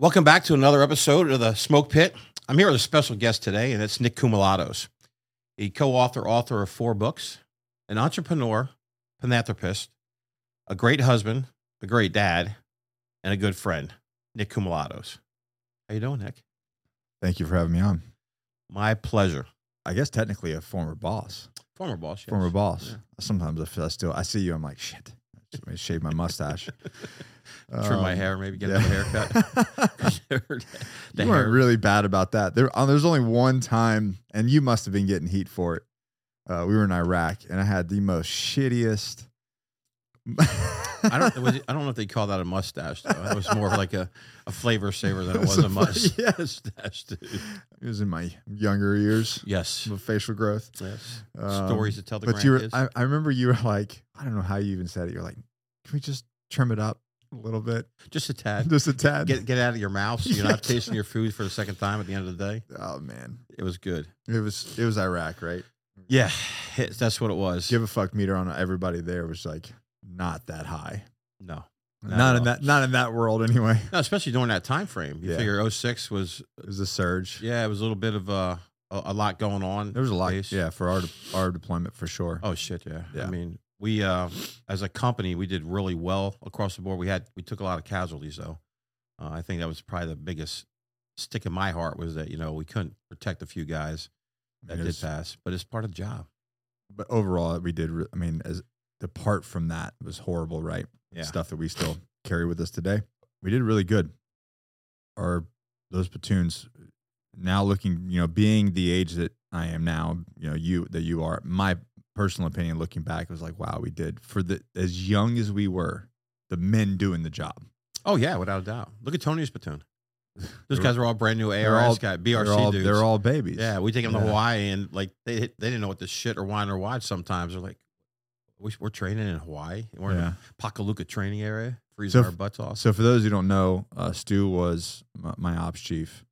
Welcome back to another episode of the Smoke Pit. I'm here with a special guest today, and it's Nick Koumalatsos, A co-author, author of four books, an entrepreneur, philanthropist, a great husband, a great dad, and a good friend. Nick Koumalatsos. How you doing, Nick? Thank you for having me on. My pleasure. I guess technically a former boss. Former boss. yes. Former boss. Yeah. Sometimes I feel I still I see you. I'm like shit. I shave my mustache. Trim my Um, hair, maybe get yeah. another haircut. the you weren't really bad about that. There, uh, there's only one time, and you must have been getting heat for it. Uh, we were in Iraq, and I had the most shittiest. I don't. Was it, I don't know if they call that a mustache. Though. It was more like a, a flavor saver than it was a mustache. Yes. mustache, dude. It was in my younger years Yes. of facial growth. Yes. Um, Stories to tell the but you were. I, I remember you were like, I don't know how you even said it. You're like, can we just trim it up a little bit, Just a tad. just a tad? Get get out of your mouth so you're not tasting your food for the second time at the end of the day. oh man, It was good. it was it was Iraq, right? Yeah, it- that's what it was. Give a fuck meter on everybody there was like not that high. no. Not Not, in that not in that world anyway. No, especially during that time frame. You Yeah. figure 06 was It was a surge. yeah, it was a little bit of a a, a lot going on. There was a lot, base. yeah, for our de- our deployment for sure. Oh shit, yeah. Yeah. I mean, we uh as a company, we did really well across the board. We had we took a lot of casualties though. Uh, I think that was probably the biggest stick in my heart was that you know we couldn't protect a few guys I that mean, did pass, but it's part of the job. but overall, we did. I mean, as apart from that was horrible, right? Yeah. Stuff that we still carry with us today. We did really good. Our those platoons now looking, you know, being the age that I am now, you know, you that you are. My personal opinion, looking back, was like, wow, we did for the as young as we were, the men doing the job. Oh yeah, without a doubt. Look at Tony's platoon. Those guys were all brand new ARS all- guys, BRC they're all, dudes. they're all babies. yeah, we take them to Hawaii and like they they didn't know what the shit or wine or watch. Sometimes they're like, we, we're training in Hawaii. We're in Yeah. the Pohakuloa training area, freezing So our butts off. So for those who don't know, uh, Stu was my, my ops chief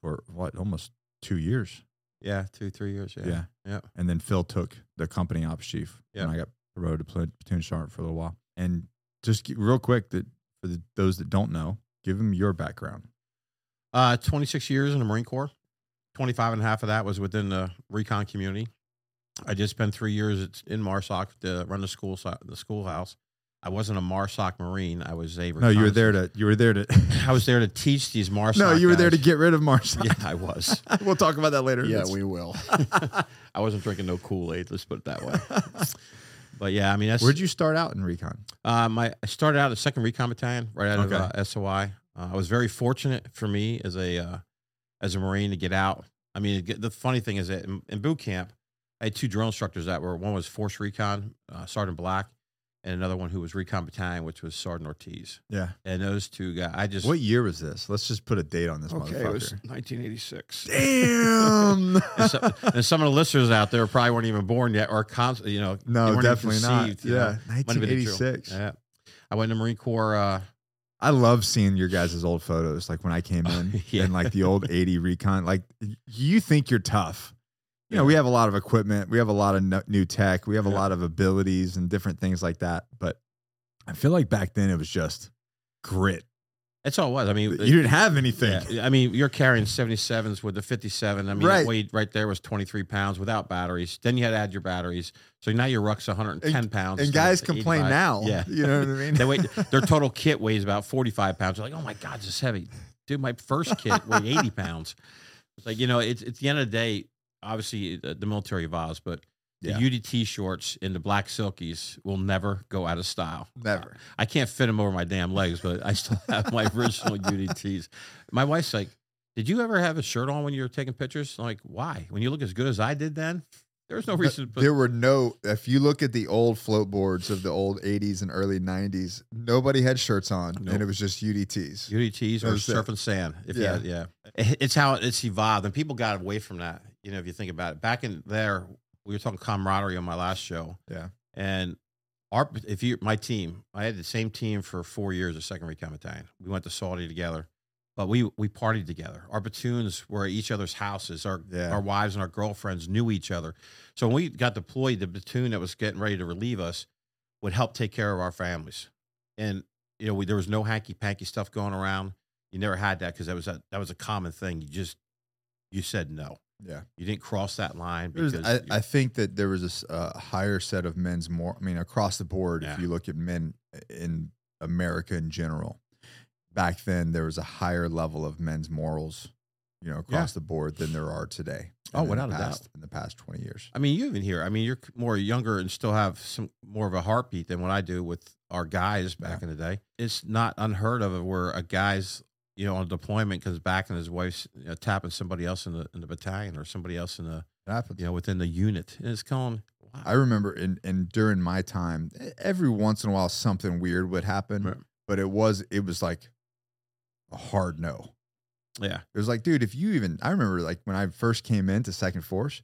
for what almost two years. yeah, two three years. Yeah, Yeah. yeah. And then Phil took the company ops chief. Yeah. And I got promoted to platoon sergeant for a little while. And just real quick, that for the, those that don't know, give them your background. Uh, 26 years in the Marine Corps. 25 and a half of that was within the recon community. I just spent three years in MARSOC to run the school the schoolhouse. I wasn't a MARSOC Marine. I was a No, you were there to you were there to I was there to teach these MARSOC. No, you were there to get rid of MARSOC. Yeah, I was. we'll talk about that later. Yeah, That's- we will. I wasn't drinking no Kool Aid. Let's put it that way. But yeah, I mean, that's Where'd you start out in recon? Uh, my I started out at Second Recon Battalion right out Okay. of uh, SOI. Uh, I was very fortunate for me as a uh, as a Marine to get out. I mean, the funny thing is that in, in boot camp, I had two drill instructors that were one was Force Recon, uh, Sergeant Black, and another one who was Recon Battalion, which was Sergeant Ortiz. Yeah. And those two guys, I just What year was this? Let's just put a date on this okay, it was 1986. Damn. and, so, and some of the listeners out there probably weren't even born yet, or con- you know, no, definitely not. conceived, you know. Yeah, Might have been a drill. 1986. Yeah, I went to Marine Corps. Uh, I love seeing your guys' old photos, like when I came in Yeah. and like the old 80 recon. Like you think you're tough. You know, we have a lot of equipment, we have a lot of no- new tech, we have a lot of abilities and different things like that. But I feel like back then it was just grit. that's all it was. I mean, You didn't have anything. Yeah, I mean, you're carrying 77s with the 57. I mean, Right. that weight right there was 23 pounds without batteries. Then you had to add your batteries. So now your ruck's 110 pounds. And guys complain 85. now. Yeah. You know what I mean? they weigh, their total kit weighs about 45 pounds. They're like, oh my God, this is heavy. Dude, my first kit weighed 80 pounds. It's like, you know, it's, it's the end of the day, obviously the, the military evolves, but the Yeah. UDT shorts and the black silkies will never go out of style. Never. I can't fit them over my damn legs, but I still have my original UDTs. My wife's like, "Did you ever have a shirt on when you were taking pictures?" I'm like, why? When you look as good as I did then, there was no reason to put. there were no, if you look at the old float boards of the old 80s and early 90s, nobody had shirts on Nope. and it was just UDTs. UDTs or it. surfing sand. If Yeah. yeah, yeah, it's how it's evolved, and people got away from that. You know, if you think about it, back in there, we were talking camaraderie on my last show. Yeah. and our if you my team, I had the same team for four years at Second Recon Battalion. We went to Saudi together, but we we partied together. Our platoons were at each other's houses. Our Yeah. our wives and our girlfriends knew each other. So when we got deployed, the platoon that was getting ready to relieve us would help take care of our families. And you know, we, there was no hanky panky stuff going around. You never had that because that was a that was a common thing. You just you said no. Yeah. You didn't cross that line because I, I think that there was a a higher set of men's more. I mean, across the board, Yeah. if you look at men in America in general, back then there was a higher level of men's morals, you know, across the board than there are today. Oh, without a doubt. In the past twenty years, I mean, you even hear. I mean, you're more younger and still have some more of a heartbeat than what I do with our guys back in the day. It's not unheard of where a guy's you know on deployment comes back and his wife's you know, tapping somebody else in the in the battalion or somebody else in the you know within the unit, and it's going. Wow. I remember in and during my time, every once in a while something weird would happen, Right. but it was it was like a hard no. yeah, It was like, dude, if you even, I remember like when I first came into Second Force,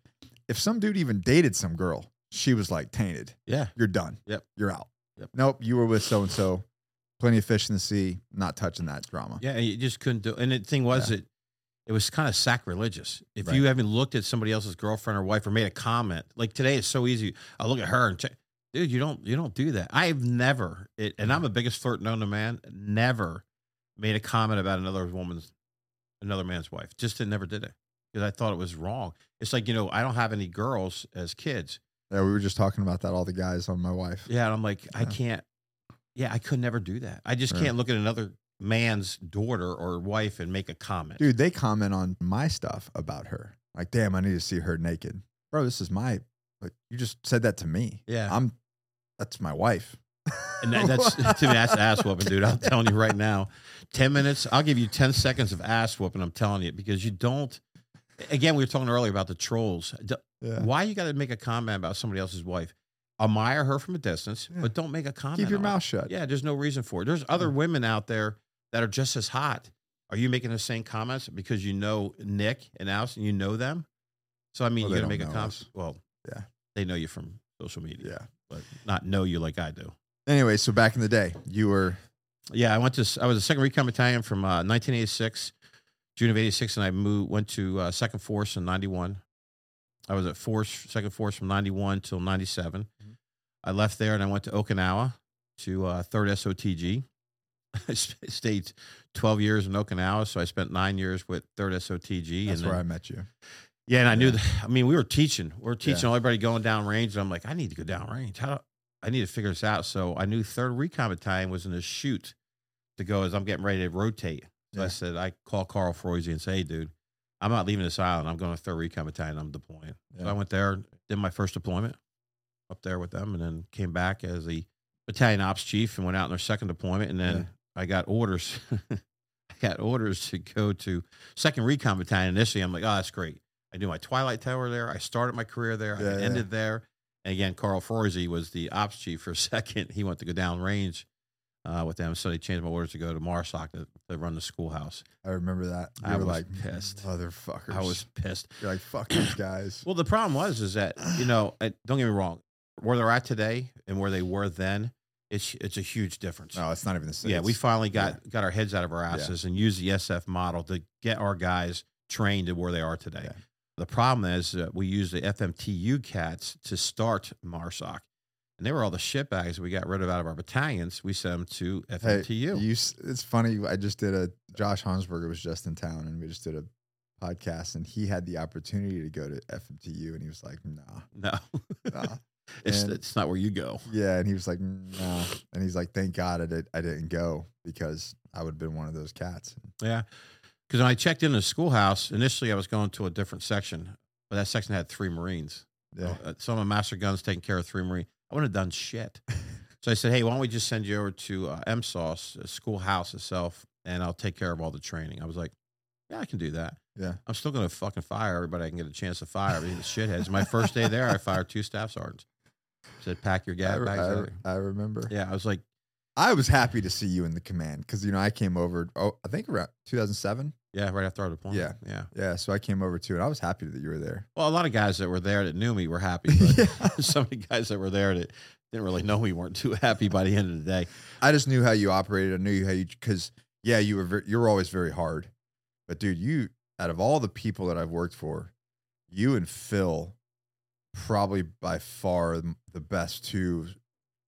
if some dude even dated some girl, she was like tainted. yeah, You're done. Yep. You're out. Yep. Nope. You were with so and so. Plenty of fish in the sea. Not touching that drama. yeah. You just couldn't do. And the thing was, Yeah. it it was kind of sacrilegious. If Right. you haven't looked at somebody else's girlfriend or wife or made a comment, like today, it's so easy. I look at her and check. Dude, you don't you don't do that. I've never, it, and I'm the biggest flirt known to man. Never made a comment about another woman's, another man's wife. Just never did it because I thought it was wrong. It's like you know I don't have any girls as kids. Yeah, we were just talking about that. All the guys on my wife. Yeah, and I'm like I can't. Yeah, I could never do that. I just can't look at another man's daughter or wife and make a comment. Dude, they comment on my stuff about her. Like, damn, I need to see her naked. Bro, this is my. Like, you just said that to me. Yeah. I'm. That's my wife. And that, that's to me, that's ass whooping, dude. I'm telling you right now. Ten minutes, I'll give you ten seconds of ass whooping. I'm telling you because you don't. Again, we were talking earlier about the trolls. D- Yeah. Why you got to make a comment about somebody else's wife? Admire her from a distance, Yeah. but don't make a comment. Keep your on it. mouth shut. Yeah, there's no reason for it. There's other women out there that are just as hot. Are you making the same comments because you know Nick and Alice and you know them? So I mean, Well, you they got to make a comment. Well, Yeah. they know you from social media, Yeah. but not know you like I do. Anyway, so back in the day, you were. Yeah, I went to. I was a second recon battalion from uh, 1986, June of '86, and I moved went to uh, Second Force in '91. I was at Force Second Force from '91 till '97. I left there and I went to Okinawa to uh, Third SOTG. I stayed 12 years in Okinawa, so I spent nine years with Third SOTG. That's and where I met you. yeah, and I knew that. I mean, we were teaching. We were teaching Yeah. everybody going down range, and I'm like, I need to go down range. How? I need to figure this out. So I knew Third Recon Battalion was in a shoot to go as I'm getting ready to rotate. So I said, I call Carl Froese and say, hey, dude, I'm not leaving this island. I'm going to Third Recon Battalion. I'm deploying. So I went there, did my first deployment up there with them, and then came back as the battalion ops chief and went out in their second deployment. And then Yeah. I got orders. I got orders to go to Second Recon Battalion. Initially, I'm like, oh, that's great. I do my Twilight Tour there. I started my career there. Yeah, I yeah. ended there. And again, Carl Froese was the ops chief for a second. He went to go down range uh, with them. So they changed my orders to go to Marsoc to, to run the schoolhouse. I remember that. You I were was like, pissed. motherfuckers. I was pissed. You're like, fuck these guys. Well, the problem was is that you know, I- don't get me wrong, where they're at today and where they were then, it's it's a huge difference. no, it's not even the same. yeah, we finally got got our heads out of our asses and used the SF model to get our guys trained to where they are today. Yeah. The problem is we used the FMTU cats to start MARSOC, and they were all the shitbags we got rid of out of our battalions. We sent them to Hey, FMTU. you, it's funny. I just did a Josh Hansberger was just in town, and we just did a podcast, and he had the opportunity to go to FMTU, and he was like, "Nah, no, nah." It's And- it's not where you go. yeah, and he was like, and he's like, "Thank God I did. I didn't go because I would have been one of those cats." Yeah. Because when I checked in the schoolhouse, initially I was going to a different section, but that section had three Marines. Yeah, Uh, some of my master guns taking care of three Marines. I wouldn't have done shit. so I said, hey, why don't we just send you over to uh, MSOS, schoolhouse itself, and I'll take care of all the training. I was like, yeah, I can do that. yeah. I'm still going to fucking fire everybody I can get a chance to fire. These shitheads. My first day there, I fired two staff sergeants. Said, pack your I, bags. I, early." I remember. yeah, I was like, I was happy to see you in the command because you know I came over. Oh, I think around 2007. yeah, right after our deployment. Yeah. Yeah. Yeah, so I came over too, and I was happy that you were there. Well, a lot of guys that were there that knew me were happy, but some of the guys that were there that didn't really know me weren't too happy by the end of the day. I just knew how you operated. I knew how you because yeah, you were you were always very hard, but dude, you out of all the people that I've worked for, you and Phil probably by far the best two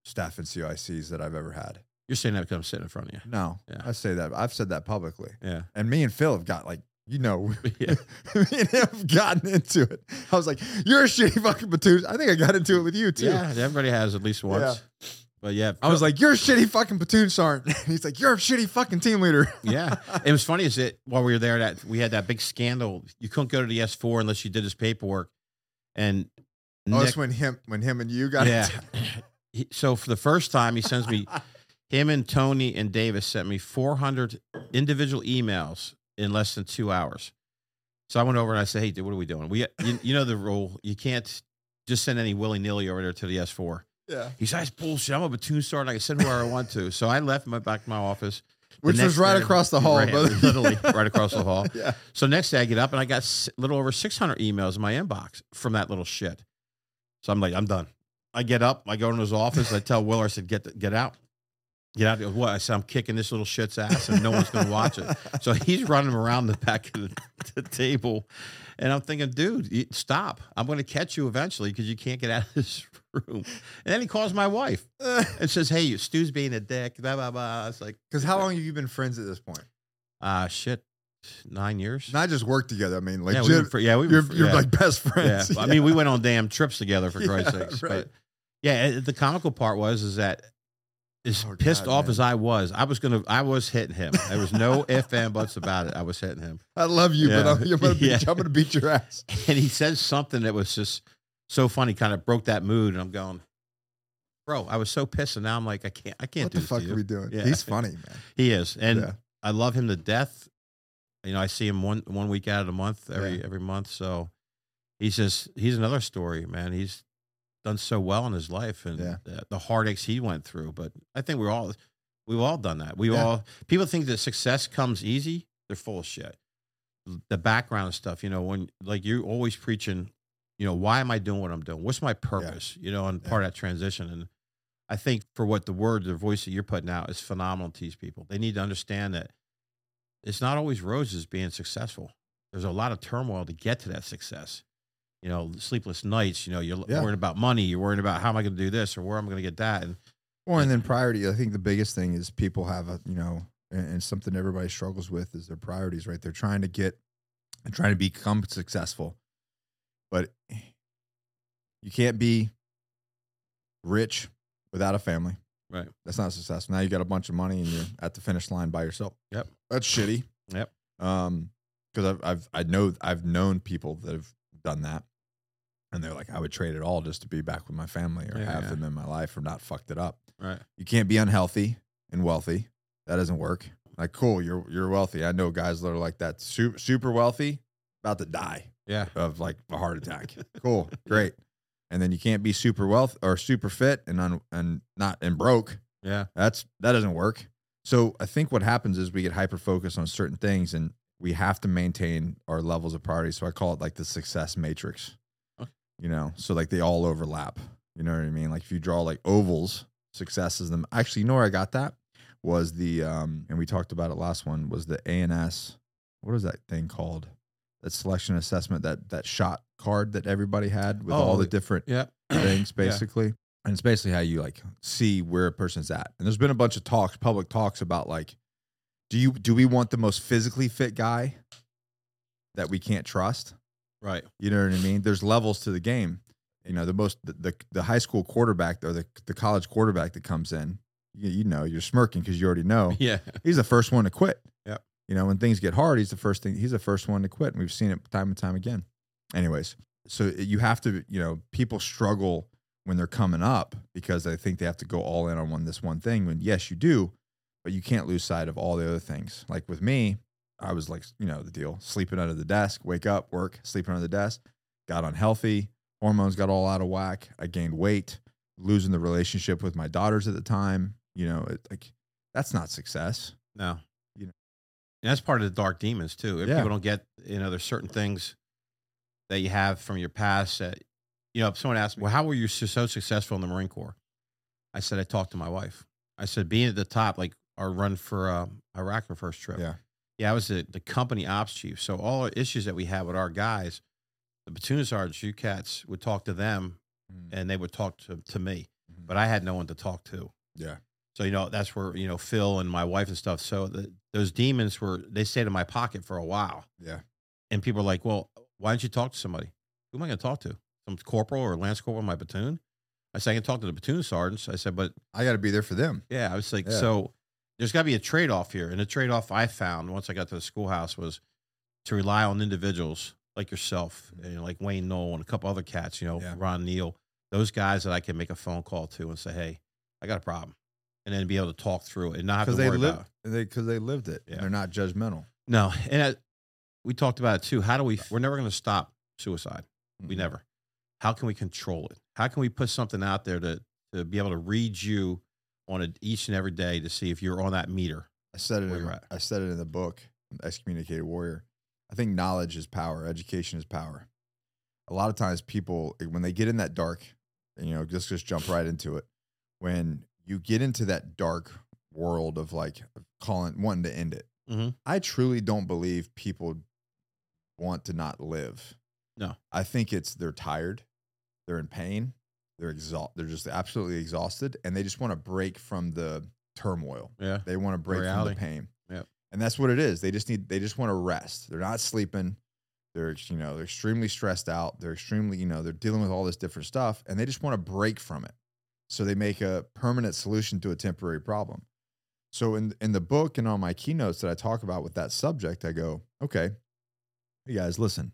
staff and CICs that I've ever had. You're saying that because I'm sitting in front of you. No, Yeah. I say that. I've said that publicly. Yeah. And me and Phil have got like, you know, Yeah. me and him have gotten into it. I was like, you're a shitty fucking platoon. I think I got into it with you too. Yeah. Everybody has at least once. But yeah, I was like, you're a shitty fucking platoon sergeant. And he's like, you're a shitty fucking team leader. yeah. It was funny is that while we were there, that we had that big scandal. You couldn't go to the S four unless you did his paperwork. And Oh, Nick- it's when him when him and you got yeah. He- so for the first time, he sends me him and Tony and Davis sent me 400 individual emails in less than two hours. So I went over and I said, "Hey, dude, what are we doing? We, you, you know the rule. You can't just send any willy nilly over there to the S four. Yeah. He said, "That's bullshit. I'm a platoon sergeant. I can send whoever I want to." So I left my back to my office, The Which was right day- across the hall, right, brother. literally right across the hall. Yeah. So next day I get up and I got a little over 600 emails in my inbox from that little shit. So I'm like, I'm done. I get up, I go into his office, I tell Willer, I said, get the, get out. Get out. He goes, what? I said, I'm kicking this little shit's ass and no one's going to watch it. So he's running around the back of the, the table. And I'm thinking, dude, you- stop. I'm going to catch you eventually because you can't get out of this room. And then he calls my wife and says, hey, you Stu's being a dick. Blah, blah, blah. It's like, Because how long have you been friends at this point? uh, shit, nine years. Not just work together. I mean, like, yeah, we were, fr- yeah, we you're, fr- you're yeah. like best yeah. friends. I mean, we went on damn trips together for Christ's Yeah, sakes. right. But yeah, eh, the comical part was is that as Oh, pissed God, off man. as I was, I was gonna, I was hitting him. There was no if and buts about it. I was hitting him, I love you, Yeah. but I'm, you're gonna beat, Yeah. I'm gonna beat your ass. and he says something that was just so funny, kind of broke that mood. And I'm going, bro, I was so pissed, and now I'm like, I can't, I can't What do the fuck are we doing? Yeah. He's funny, man. He is, and Yeah. I love him to death. You know, I see him one one week out of the month, every Yeah. every month. So he's just he's another story, man. He's done so well in his life and Yeah. the, the heartaches he went through. But I think we're all we've all done that. We Yeah. all people think that success comes easy. They're full of shit. The background stuff, you know, when like you're always preaching, you know, why am I doing what I'm doing? What's my purpose? You know, and part of that transition. And I think for what the word, the voice that you're putting out is phenomenal to these people. They need to understand that it's not always roses being successful. There's a lot of turmoil to get to that success. You know, sleepless nights, you know, you're Yeah. worrying about money, you're worrying about how am I going to do this or where am I going to get that. And Well, and then priority. I think the biggest thing is people have a you know, and, and something everybody struggles with is their priorities. Right, they're trying to get, trying to become successful, but you can't be rich without a family. Right. That's not successful. Now you got a bunch of money and you're at the finish line by yourself. Yep. That's shitty. Yep. Um, because I've I've I know I've known people that have done that, and they're like, I would trade it all just to be back with my family or Yeah, have yeah. them in my life or not fucked it up. right. You can't be unhealthy and wealthy. That doesn't work. Like, cool, you're you're wealthy. I know guys that are like that, super super wealthy, about to die Yeah. of like a heart attack. cool, great. And then you can't be super wealth or super fit and un, and not and broke. Yeah. That's that doesn't work. So I think what happens is we get hyper focused on certain things and we have to maintain our levels of priority. So I call it like the success matrix. Okay. You know, so like they all overlap. You know what I mean? Like if you draw like ovals, success is them. Actually, you know where I got that was the um and we talked about it last one was the ANS. What is that thing called? That selection assessment that that shot card that everybody had with Oh, all the different Yeah. things Yeah. basically and it's basically how you like see where a person's at and there's been a bunch of talks public talks about like do you do we want the most physically fit guy that we can't trust Right. you know what i mean there's levels to the game you know the most the the, the high school quarterback or the, the college quarterback that comes in you, you know you're smirking because you already know Yeah. he's the first one to quit. You know, when things get hard, he's the first thing. He's the first one to quit, and we've seen it time and time again. Anyways, so you have to, you know, people struggle when they're coming up because they think they have to go all in on one this one thing. When yes, you do, but you can't lose sight of all the other things. Like with me, I was like, you know, the deal: sleeping under the desk, wake up, work, sleeping under the desk. Got unhealthy, hormones got all out of whack. I gained weight, losing the relationship with my daughters at the time. You know, it, like that's not success. No. And that's part of the dark demons too. If Yeah. people don't get, you know, there's certain things that you have from your past that, you know, if someone asked me, well, how were you so successful in the Marine Corps? I said, I talked to my wife. I said, being at the top, like our run for uh, Iraq, our first trip. Yeah. Yeah, I was the, the company ops chief. So all the issues that we had with our guys, the platoon sergeants, you cats would talk to them and they would talk to, to me, Mhm. but I had no one to talk to. Yeah. So you know that's where you know Phil and my wife and stuff. So the, those demons were they stayed in my pocket for a while, Yeah. and people are like, "Well, why don't you talk to somebody? Who am I going to talk to? Some corporal or lance corporal in my platoon?" I said, "I can talk to the platoon sergeants." I said, "But I got to be there for them. yeah, I was like, Yeah. so there's got to be a trade off here. And the trade off I found once I got to the schoolhouse was to rely on individuals like yourself, mm-hmm. and like Wayne Knoll and a couple other cats, you know, Yeah. Ron Neal, those guys that I can make a phone call to and say, hey, I got a problem. And then be able to talk through it and not have to they worry live, about they because they lived it. Yeah. They're not judgmental. No. And I, we talked about it too. How do we, we're never going to stop suicide. We Mhm. never. How can we control it? How can we put something out there to, to be able to read you on it each and every day to see if you're on that meter? I said it. In. I said it in the book, Excommunicated Warrior. I think knowledge is power. Education is power. A lot of times, people when they get in that dark, you know, just just jump right into it. When you get into that dark world of like calling, wanting to end it, Mhm. I truly don't believe people want to not live. No. I think it's they're tired, they're in pain, they're exhausted, they're just absolutely exhausted, and they just want to break from the turmoil. Yeah. They want to break from the pain. Yep. And that's what it is. They just need they just want to rest. They're not sleeping. They're you know, they're extremely stressed out. They're extremely, you know, they're dealing with all this different stuff and they just want to break from it. So they make a permanent solution to a temporary problem. So in in the book and on my keynotes that I talk about with that subject, I go, okay, you guys, listen.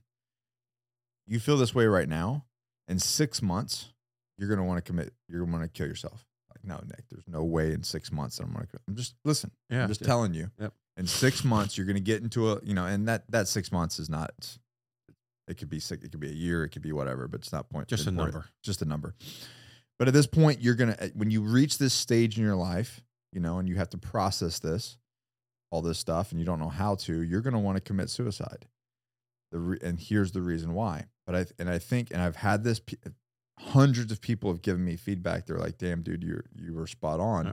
You feel this way right now. In six months, you're gonna want to commit. You're gonna want to kill yourself. Like, no, Nick, there's no way in six months that I'm gonna. I'm just listen. Yeah. I'm just yeah. telling you. Yep. In six months, you're gonna get into a, you know, and that that six months is not. It could be six. It could be a year. It could be whatever. But it's not point. Just a number. Just a number. But at this point, you're gonna eh, when you reach this stage in your life, you know, and you have to process this, all this stuff, and you don't know how to. You're gonna want to commit suicide. The re- and here's the reason why. But I and I think and I've had this. Hundreds of people have given me feedback. They're like, "Damn, dude, you you were spot on." Yeah.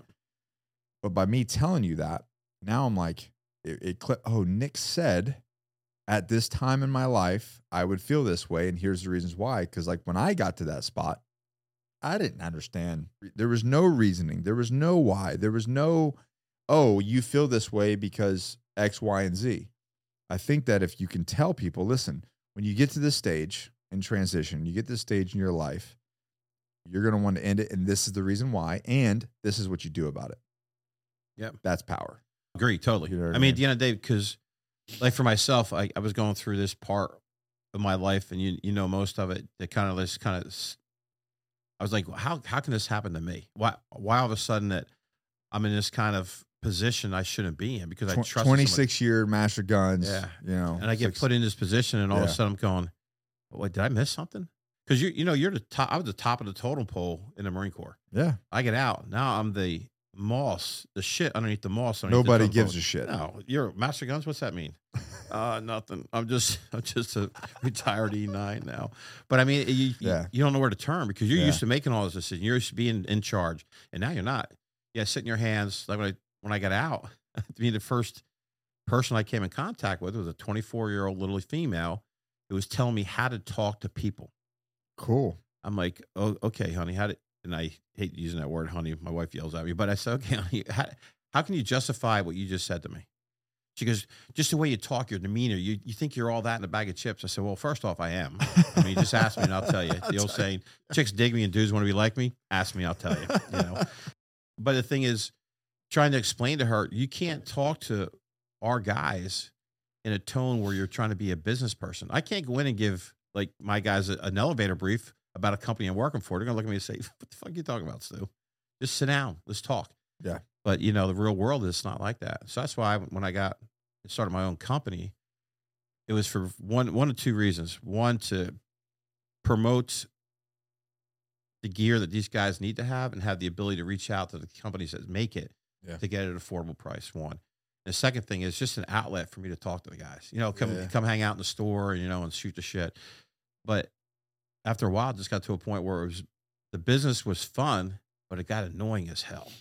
But by me telling you that, now I'm like, it, it cli Oh, Nick said at this time in my life, I would feel this way. And here's the reasons why. Because, like, when I got to that spot, I didn't understand. There was no reasoning. There was no why. There was no, oh, you feel this way because X, Y, and Z. I think that if you can tell people, listen, when you get to this stage in transition, you get this stage in your life, you're going to want to end it. And this is the reason why. And this is what you do about it. Yep. That's power. Agree, totally. You know I mean, mean? at the end of the day, because like for myself, I, I was going through this part of my life, and you you know most of it. That kind of this kind of, I was like, how how can this happen to me? Why why all of a sudden that I'm in this kind of position I shouldn't be in because I trust 26 year master guns. Yeah. You know, and I get six- put in this position, and all of a sudden I'm going, wait, did I miss something? Because you you know you're the top. I was the top of the totem pole in the Marine Corps. Yeah. I get out now. I'm the moss, the shit underneath the moss. underneath Nobody gives a shit. No, you're master guns. What's that mean? uh, nothing. I'm just, I'm just a retired E9 now. But I mean, you, Yeah. you, don't know where to turn because you're Yeah. used to making all this decisions. You're used to being in charge, and now you're not. Yeah, sit in your hands. Like when I when I got out, to be the first person I came in contact with was a 24 year old little female who was telling me how to talk to people. Cool. I'm like, oh, okay, honey. How did? And I hate using that word, honey. My wife yells at me, but I said, okay, honey, how, how can you justify what you just said to me? She goes, just the way you talk, your demeanor. You you think you're all that in a bag of chips? I said, well, first off, I am. I mean, just ask me and I'll tell you. The old saying, chicks dig me and dudes want to be like me. Ask me, I'll tell you. You know. but the thing is, trying to explain to her, you can't talk to our guys in a tone where you're trying to be a business person. I can't go in and give like my guys a- an elevator brief about a company I'm working for. They're gonna look at me and say, "What the fuck are you talking about, Stu? Just sit down. Let's talk." Yeah. But you know, the real world is not like that. So that's why when I got started my own company, it was for one one of two reasons. One to promote the gear that these guys need to have and have the ability to reach out to the companies that make it Yeah. to get it at an affordable price. One. The second thing is just an outlet for me to talk to the guys. You know, come Yeah. come hang out in the store, you know, and shoot the shit. But after a while, it just got to a point where it was the business was fun, but it got annoying as hell.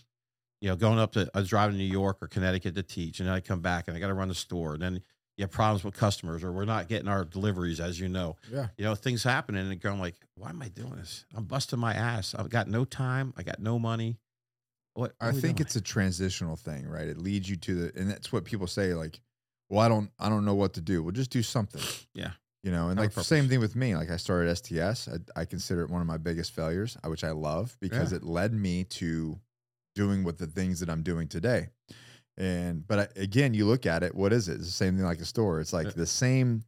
You know, going up to I was driving to New York or Connecticut to teach, and then I come back and I got to run the store. And then you have problems with customers, or we're not getting our deliveries, as you know. Yeah. You know, things happen, and going like, why am I doing this? I'm busting my ass. I've got no time. I got no money. What, I what we think it's a transitional thing, right? It leads you to the, and that's what people say. Like, well, I don't, I don't know what to do. Well, just do something. Yeah. You know, and like the same thing with me. Like I started STS. I, I consider it one of my biggest failures, uh, which I love because Yeah. it led me to doing what the things that I'm doing today. And but I, again, you look at it. What is it? It's the same thing like a store. It's like Yeah. the same.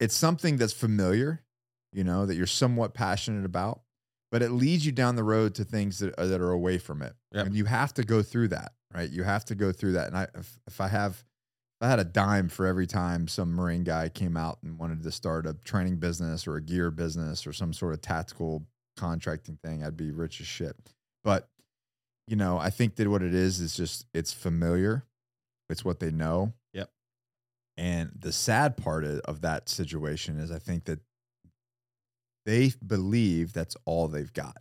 It's something that's familiar, you know, that you're somewhat passionate about, but it leads you down the road to things that are, that are away from it. Yep. And you have to go through that, right? You have to go through that. And I, if, if I have, I had a dime for every time some Marine guy came out and wanted to start a training business or a gear business or some sort of tactical contracting thing, I'd be rich as shit. But, you know, I think that what it is is just it's familiar. It's what they know. Yep. And the sad part of, that situation is I think that they believe that's all they've got.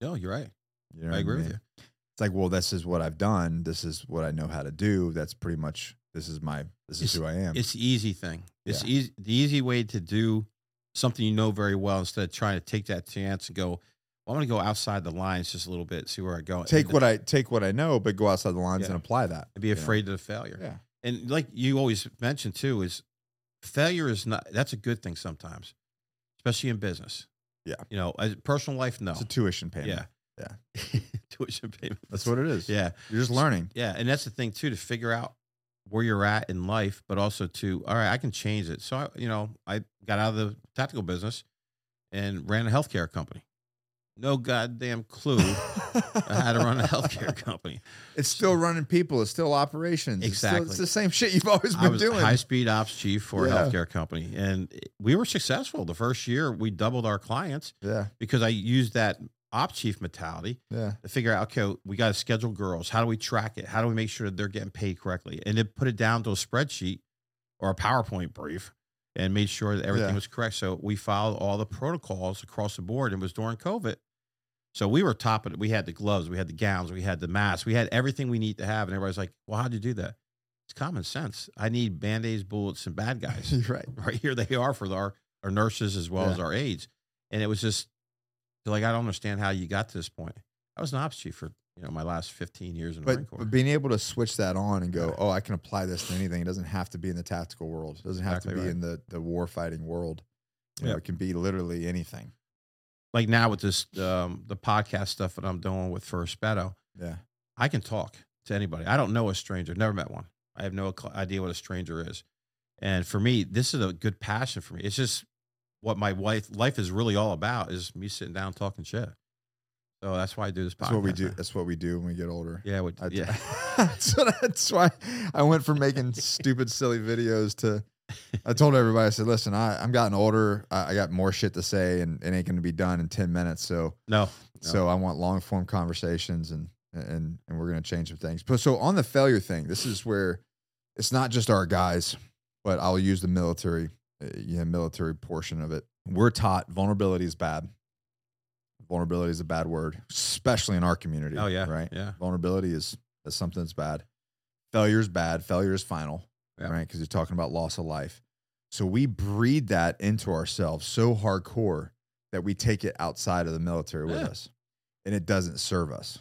No, you're right. You know I agree with mean? you. It's like, well, this is what I've done. This is what I know how to do. That's pretty much this is my this is It's- who I am. It's the easy thing. It's Yeah. easy. The easy way to do something you know very well instead of trying to take that chance and go. Well, I'm going to go outside the lines just a little bit, see where I go. Take and, what I take what I know, but go outside the lines Yeah. and apply that. and be you know? afraid of the failure. Yeah. And like you always mention too, is failure is not. That's a good thing sometimes, especially in business. Yeah. You know, as personal life, no. It's a tuition payment. yeah. Yeah. Tuition payment. That's what it is. Yeah. You're just learning. Yeah, and that's the thing too to figure out where you're at in life, but also to all right, I can change it. So I, you know, I got out of the tactical business and ran a healthcare company. No goddamn clue how to run a healthcare company. It's still running people. It's still operations. It's, still- Exactly. it's the same shit you've always I been was doing. high speed ops chief for Yeah. a healthcare company, and we were successful. The first year, we doubled our clients yeah. because I used that ops chief mentality Yeah. to figure out, okay, we got to schedule girls. How do we track it? How do we make sure that they're getting paid correctly? And then put it down to a spreadsheet or a PowerPoint brief and made sure that everything Yeah. was correct. So we followed all the protocols across the board and it was during COVID. So we were top of it. We had the gloves, we had the gowns, we had the masks, we had everything we need to have. And everybody's like, well, how'd you do that? It's common sense. I need band aids, bullets, and bad guys right. right here they are for our, our nurses as well Yeah. as our aides. And it was just like, I don't understand how you got to this point. I was an ops chief for, you know, my last 15 years in the Marine But, Corps. but being able to switch that on and go, Yeah. oh, I can apply this to anything. It doesn't have to be in the tactical world. It doesn't have to be right. in the, the war fighting world. You know, Yeah. it can be literally anything. like now with this, um, the podcast stuff that I'm doing with First Beto, Yeah. I can talk to anybody. I don't know a stranger, never met one. I have no idea what a stranger is. And for me, this is a good passion for me. It's just what my wife life is really all about is me sitting down talking shit. So that's why I do this podcast. That's what we do. now. That's what we do when we get older. Yeah, we, I- yeah. that's, what- that's why I went from making stupid, silly videos to. I told everybody, I said, "Listen, I, I'm gotten older. I, I got more shit to say, and it ain't going to be done in ten minutes. So, No, no. so I want long form conversations, and and and we're going to change some things. But so on the failure thing, this is where it's not just our guys, but I'll use the military, uh, yeah, military portion of it. We're taught vulnerability is bad. Vulnerability is a bad word, especially in our community. Oh yeah, right Yeah, vulnerability is, is something that's bad. Failure is bad. Failure is final, Yeah. right? Because you're talking about loss of life. So we breed that into ourselves so hardcore that we take it outside of the military with Yeah. us, and it doesn't serve us.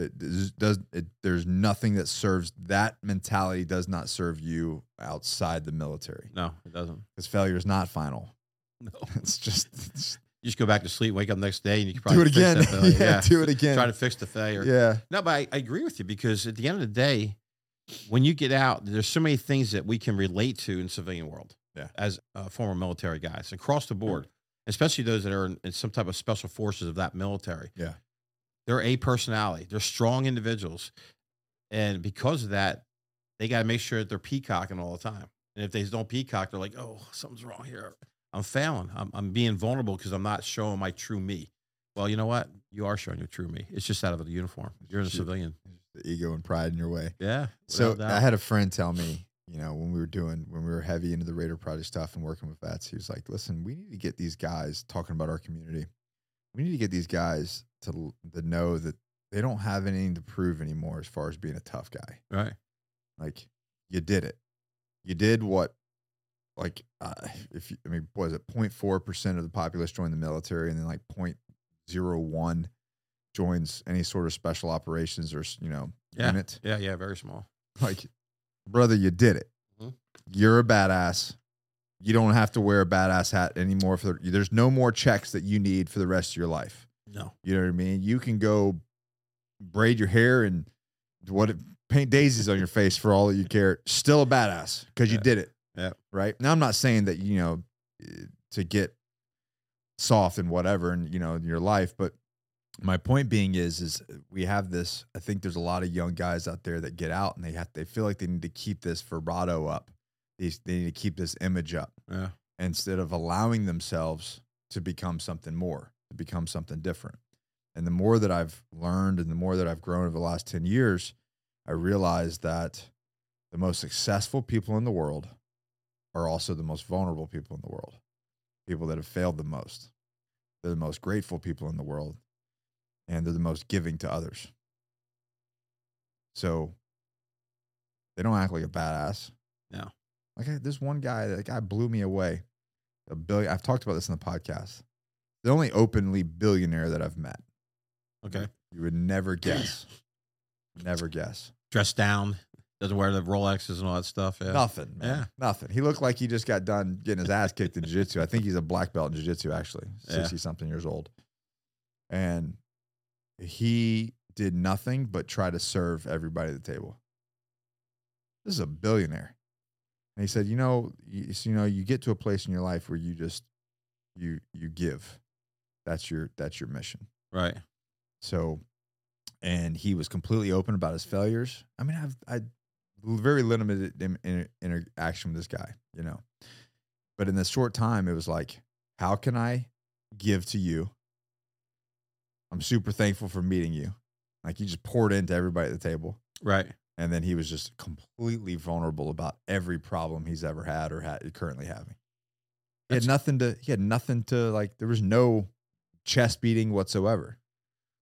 It does, it, there's nothing that serves that mentality does not serve you outside the military no, it doesn't. because failure is not final. No, It's just it's- you just go back to sleep, wake up the next day, and you can probably do it again. that yeah, yeah, do it again. try to fix the failure. yeah, No, but I, I agree with you because at the end of the day, when you get out, there's so many things that we can relate to in civilian world. Yeah. As uh, former military guys across the board, especially those that are in, in some type of special forces of that military. Yeah. They're a personality. They're strong individuals, and because of that, they got to make sure that they're peacocking all the time. And if they don't peacock, they're like, "Oh, something's wrong here. I'm failing. I'm, I'm being vulnerable because I'm not showing my true me." Well, you know what? You are showing your true me. It's just out of the uniform. You're in a civilian. the ego and pride in your way. Yeah. So without I had a friend tell me, you know, when we were doing when we were heavy into the Raider Project stuff and working with vets, he was like, "Listen, we need to get these guys talking about our community. We need to get these guys to to know that they don't have anything to prove anymore as far as being a tough guy. right. Like you did it. You did what." Like, uh, if you, I mean, was it 0.4 percent of the populace joined the military, and then like 0.01 joins any sort of special operations or you know Yeah. unit. Yeah, yeah, very small. Like, brother, you did it. Mhm. You're a badass. You don't have to wear a badass hat anymore. For the, there's no more checks that you need for the rest of your life. No. You know what I mean? You can go braid your hair and what paint daisies on your face for all that you care. Still a badass because you Yeah. did it. Yeah. Right. Now I'm not saying that you know to get soft and whatever and you know in your life, but my point being is is we have this. I think there's a lot of young guys out there that get out and they have they feel like they need to keep this vibrato up. They, they need to keep this image up Yeah. instead of allowing themselves to become something more, to become something different. And the more that I've learned and the more that I've grown over the last 10 years, I realized that the most successful people in the world are also the most vulnerable people in the world, people that have failed the most. They're the most grateful people in the world, and they're the most giving to others. So they don't act like a badass. No. Like I, this one guy, that guy blew me away. A billion. I've talked about this in the podcast. The only openly billionaire that I've met. Okay. You would never guess. never guess. Dressed down, doesn't wear the Rolexes and all that stuff. Yeah. Nothing, man. Yeah. Nothing. He looked like he just got done getting his ass kicked in jiu-jitsu. I think he's a black belt in jiu-jitsu, actually. Yeah. 60 something years old. And he did nothing but try to serve everybody at the table. This is a billionaire. And he said, you know, you, you know, you get to a place in your life where you just you you give. That's your that's your mission. Right. So, and he was completely open about his failures. I mean, I've I very limited in, in, interaction with this guy, you know, but in this short time, it was like, how can I give to you? I'm super thankful for meeting you. Like he just poured into everybody at the table, Right. and then he was just completely vulnerable about every problem he's ever had or had currently having. He had nothing to. He had nothing to like. There was no chest beating whatsoever.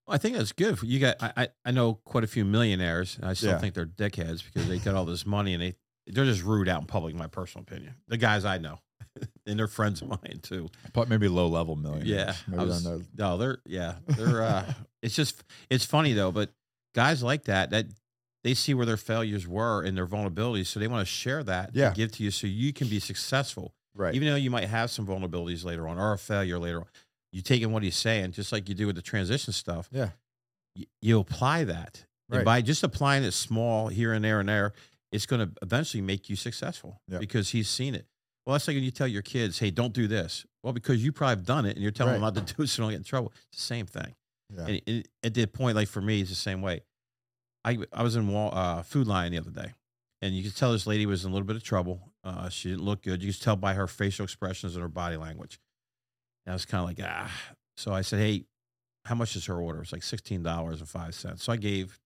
Well, I think that's good. You got, I, I- I know quite a few millionaires. And I still Yeah. think they're dickheads because they got all this money and they, they're just rude out in public. In my personal opinion, the guys I know, and they're friends of mine too. But maybe low level millionaires. Yeah, Maybe I they're was- No, they're yeah, they're. uh It's just it's funny though, but guys like that that they see where their failures were and their vulnerabilities, so they want to share that, to Yeah. give to you, so you can be successful. right. Even though you might have some vulnerabilities later on or a failure later on, you take in what he's saying, just like you do with the transition stuff. Yeah. y- You apply that, and by just applying it small here and there and there, it's going to eventually make you successful Yeah. because he's seen it. Well, that's like when you tell your kids, "Hey, don't do this." Well, because you probably have done it, and you're telling them Right. not to do it, so they don't get in trouble. It's the same thing. yeah. And it, at the point, like for me, it's the same way. I I was in Wal, uh, Food Lion the other day, and you could tell this lady was in a little bit of trouble. Uh, she didn't look good. You could tell by her facial expressions and her body language. And I was kind of like, ah. So I said, hey, how much is her order? It's like sixteen dollars and five cents. So I gave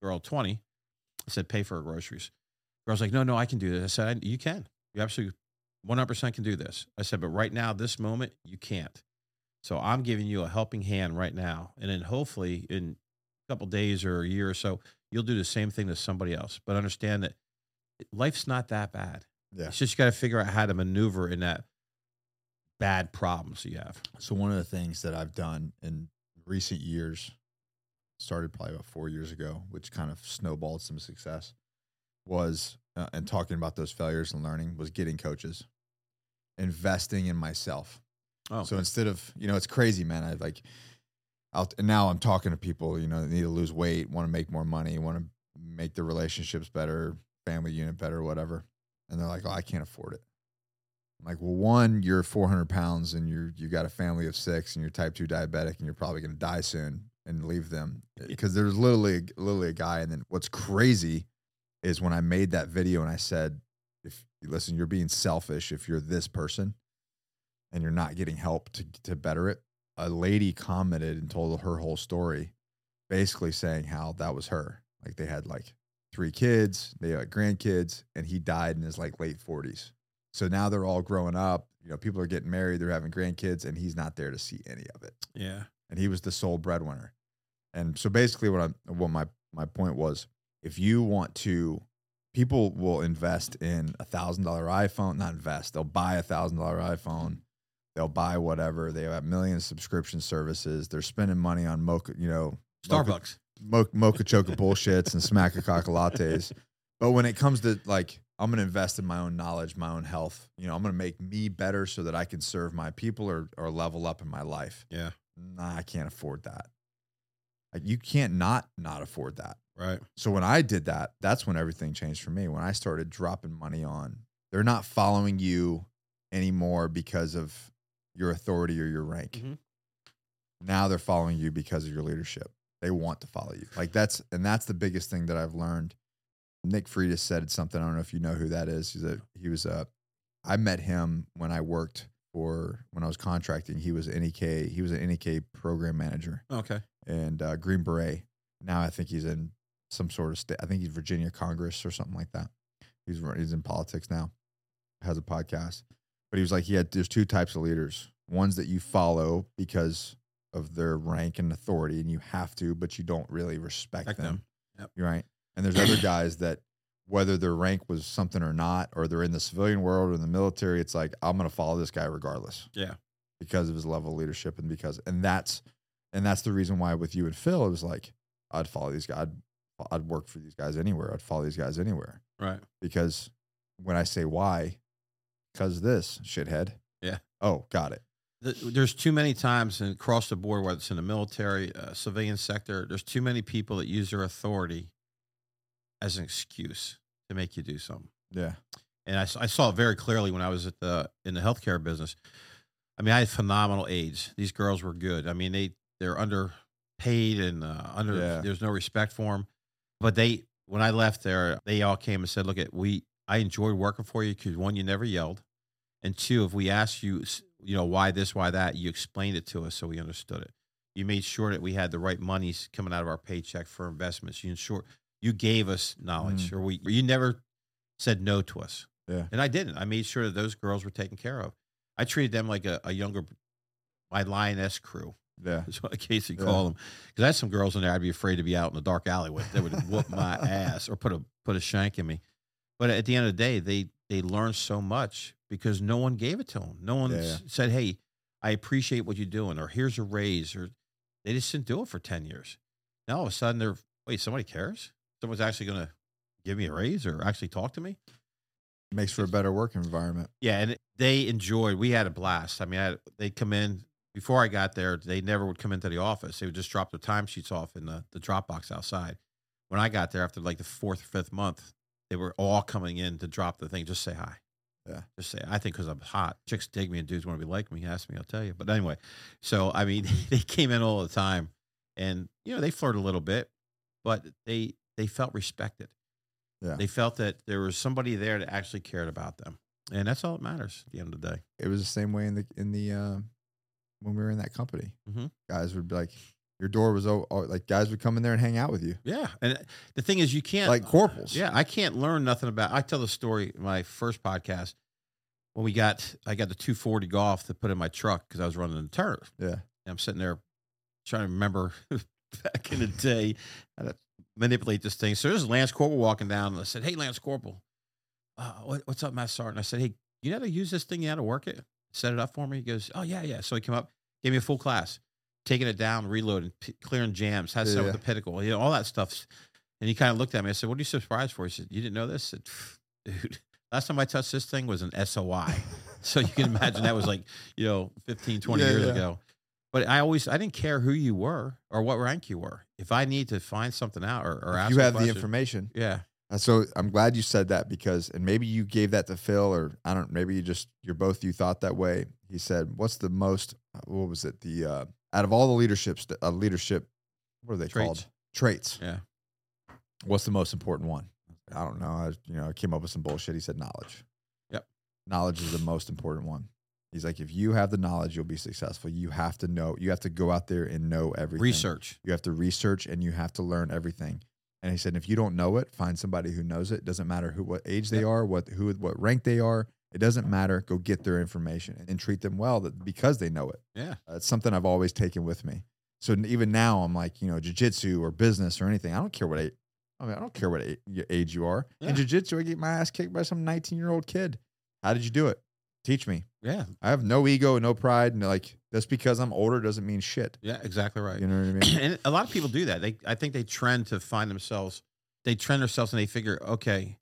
the girl twenty. I said, pay for her groceries. Girl's like, no, no, I can do this. I said, you can. You absolutely one hundred percent can do this. I said, but right now, this moment, you can't. So I'm giving you a helping hand right now, and then hopefully in a couple days or a year or so, you'll do the same thing to somebody else. But understand that life's not that bad. Yeah. It's just you got to figure out how to maneuver in that bad problems you have. So one of the things that I've done in recent years, started probably about four years ago, which kind of snowballed some success, was uh, and talking about those failures and learning was getting coaches, investing in myself. Oh, So instead of you know, it's crazy, man. I like, I'll, and now I'm talking to people, you know, that need to lose weight, want to make more money, want to make their relationships better, family unit better, whatever, and they're like, "Oh, I can't afford it." I'm like, well, one, you're 400 pounds and you're you got a family of six and you're type two diabetic and you're probably going to die soon and leave them because eh, there's literally literally a guy. And then what's crazy is when I made that video and I said, if listen, you're being selfish if you're this person and you're not getting help to to better it. A lady commented and told her whole story, basically saying how that was her. Like they had like three kids, they had grandkids, and he died in his like late 40s. So now they're all growing up. You know, people are getting married, they're having grandkids, and he's not there to see any of it. yeah. And he was the sole breadwinner. And so basically, what I what my my point was, if you want to, people will invest in a thousand dollar iPhone, not invest, they'll buy a thousand dollar iPhone, mm-hmm. they'll buy whatever. They have millions of subscription services. They're spending money on mocha, you know, mocha- Starbucks. mo- mocha choca bullshits and smack a cock lattes. But when it comes to like, I'm going to invest in my own knowledge, my own health. You know, I'm going to make me better so that I can serve my people or or level up in my life. Yeah. Nah, I can't afford that. Like you can't not not afford that. Right. So when I did that, that's when everything changed for me. When I started dropping money on, they're not following you anymore because of your authority or your rank. Mhm. Now they're following you because of your leadership. They want to follow you. Like that's and that's the biggest thing that I've learned. Nick Freitas said something. I don't know if you know who that is. He's a he was a I met him when I worked for when I was contracting. He was NEK. He was an NEK program manager Okay. and uh, Green Beret. Now I think he's in some sort of state. I think he's Virginia Congress or something like that. He's he's in politics now. Has a podcast, but he was like, he had there's two types of leaders. Ones that you follow because of their rank and authority, and you have to, but you don't really respect Respect them. them. Yep. You're right. And there's other guys that whether their rank was something or not, or they're in the civilian world or in the military, it's like I'm going to follow this guy regardless Yeah. because of his level of leadership and because and that's and that's the reason why with you and Phil it was like I'd follow these guys I'd, I'd work for these guys anywhere I'd follow these guys anywhere Right. because when I say why because this shithead Yeah. oh got it There's too many times and across the board, whether it's in the military, uh, civilian sector, there's too many people that use their authority as an excuse to make you do something. yeah and I, I saw it very clearly when I was at the in the healthcare business. I mean, I had phenomenal aides. These girls were good. I mean, they they're underpaid and uh, under. Yeah. There's no respect for them. But they, when I left there, they all came and said, "Look, at we. I enjoyed working for you because one, you never yelled, and two, if we asked you, you know, why this, why that, you explained it to us so we understood it. You made sure that we had the right monies coming out of our paycheck for investments. You ensure you gave us knowledge, mm. or we, you never said no to us. Yeah. And I didn't. I made sure that those girls were taken care of. I treated them like a, a younger, my lioness crew. yeah Is what Casey Yeah. called them. Because I had some girls in there I'd be afraid to be out in the dark alley with. They would whoop my ass or put a put a shank in me. But at the end of the day, they they learned so much because no one gave it to them. No one Yeah, yeah. said, "Hey, I appreciate what you're doing," or "Here's a raise," or they just didn't do it for ten years. Now all of a sudden they're wait, somebody cares. Someone's actually going to give me a raise or actually talk to me. makes for a better work environment Yeah, and they enjoyed. We had a blast. I mean, I, they'd come in before I got there. They never would come into the office. They would just drop their timesheets off in the the drop box outside. When I got there after like the fourth or fifth month, they were all coming in to drop the thing. Just say hi. Yeah. Just say. I think because I'm hot, chicks dig me and dudes want to be like me. Ask me, I'll tell you. But anyway, so I mean, they came in all the time, and you know they flirt a little bit, but they they felt respected. Yeah. They felt that there was somebody there that actually cared about them. And that's all that matters at the end of the day. it was the same way in the in the uh, when we were in that company Mhm. guys would be like your door was o- o- like guys would come in there and hang out with you Yeah. And the thing is, you can't. like corporals Yeah. I can't learn nothing about. I tell the story in my first podcast when we got, I got the 240 golf to put in my truck because I was running the turf. yeah And I'm sitting there trying to remember back in the day to manipulate this thing. So there's Lance Corporal walking down and I said, Hey, Lance Corporal, uh, what, what's up, Matt Sergeant? I said, Hey, you know how to use this thing? You know how to work it? Set it up for me? He goes, Oh, yeah, yeah. So he came up, gave me a full class, taking it down, reloading, p- clearing jams, how to set with the pedicle, you know, all that stuff. And he kind of looked at me. I said, What are you surprised for? He said, You didn't know this? I said, Dude, last time I touched this thing was an SOI. so you can imagine that was like, you know, 15, 20 Yeah, years yeah. ago. But I always, I didn't care who you were or what rank you were. If I need to find something out or, or ask you have the information yeah, So I'm glad you said that because, and maybe you gave that to Phil, or I don't. Maybe you just you're both you thought that way. He said, "What's the most? What was it? The uh, out of all the leadership st- uh, leadership, what are they Traits. called? Traits. yeah, What's the most important one? I don't know. I you know I came up with some bullshit. He said knowledge. Yep. Knowledge is the most important one. He's like, if you have the knowledge, you'll be successful. You have to know. You have to go out there and know everything. research. You have to research and you have to learn everything. And he said, if you don't know it, find somebody who knows it. Doesn't matter who, what age they are, what who, what rank they are. It doesn't matter. Go get their information and treat them well that because they know it. Yeah, Uh, it's something I've always taken with me. So even now, I'm like, you know, jujitsu or business or anything. I don't care what age. I mean, I don't care what age you are. In Yeah. jujitsu, I get my ass kicked by some 19 year old kid. How did you do it? Teach me. Yeah, I have no ego, no pride, and like that's because I'm older doesn't mean shit. yeah, exactly right. You know what I mean? and a lot of people do that. They, I think they trend to find themselves. They trend themselves and they figure, okay,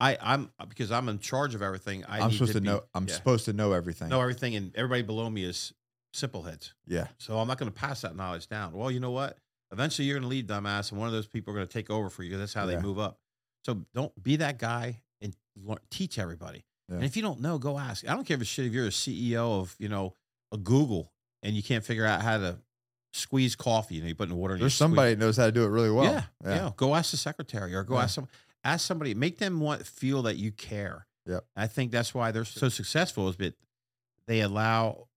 I, I'm because I'm in charge of everything. I I'm need supposed to, be- know. I'm yeah, supposed to know everything. know everything, and everybody below me is simple heads. yeah, So I'm not going to pass that knowledge down. Well, you know what? Eventually, you're going to lead dumbass, and one of those people are going to take over for you. That's how Yeah. they move up. So don't be that guy and learn, teach everybody. Yeah. And if you don't know, go ask. I don't care if shit. If you're a CEO of you know a Google and you can't figure out how to squeeze coffee, and you put in water. You there's somebody that knows how to do it really well. yeah, yeah, Go ask the secretary or go Yeah. ask some. Ask somebody. Make them want feel that you care. Yep. I think that's why they're so successful. Is that they allow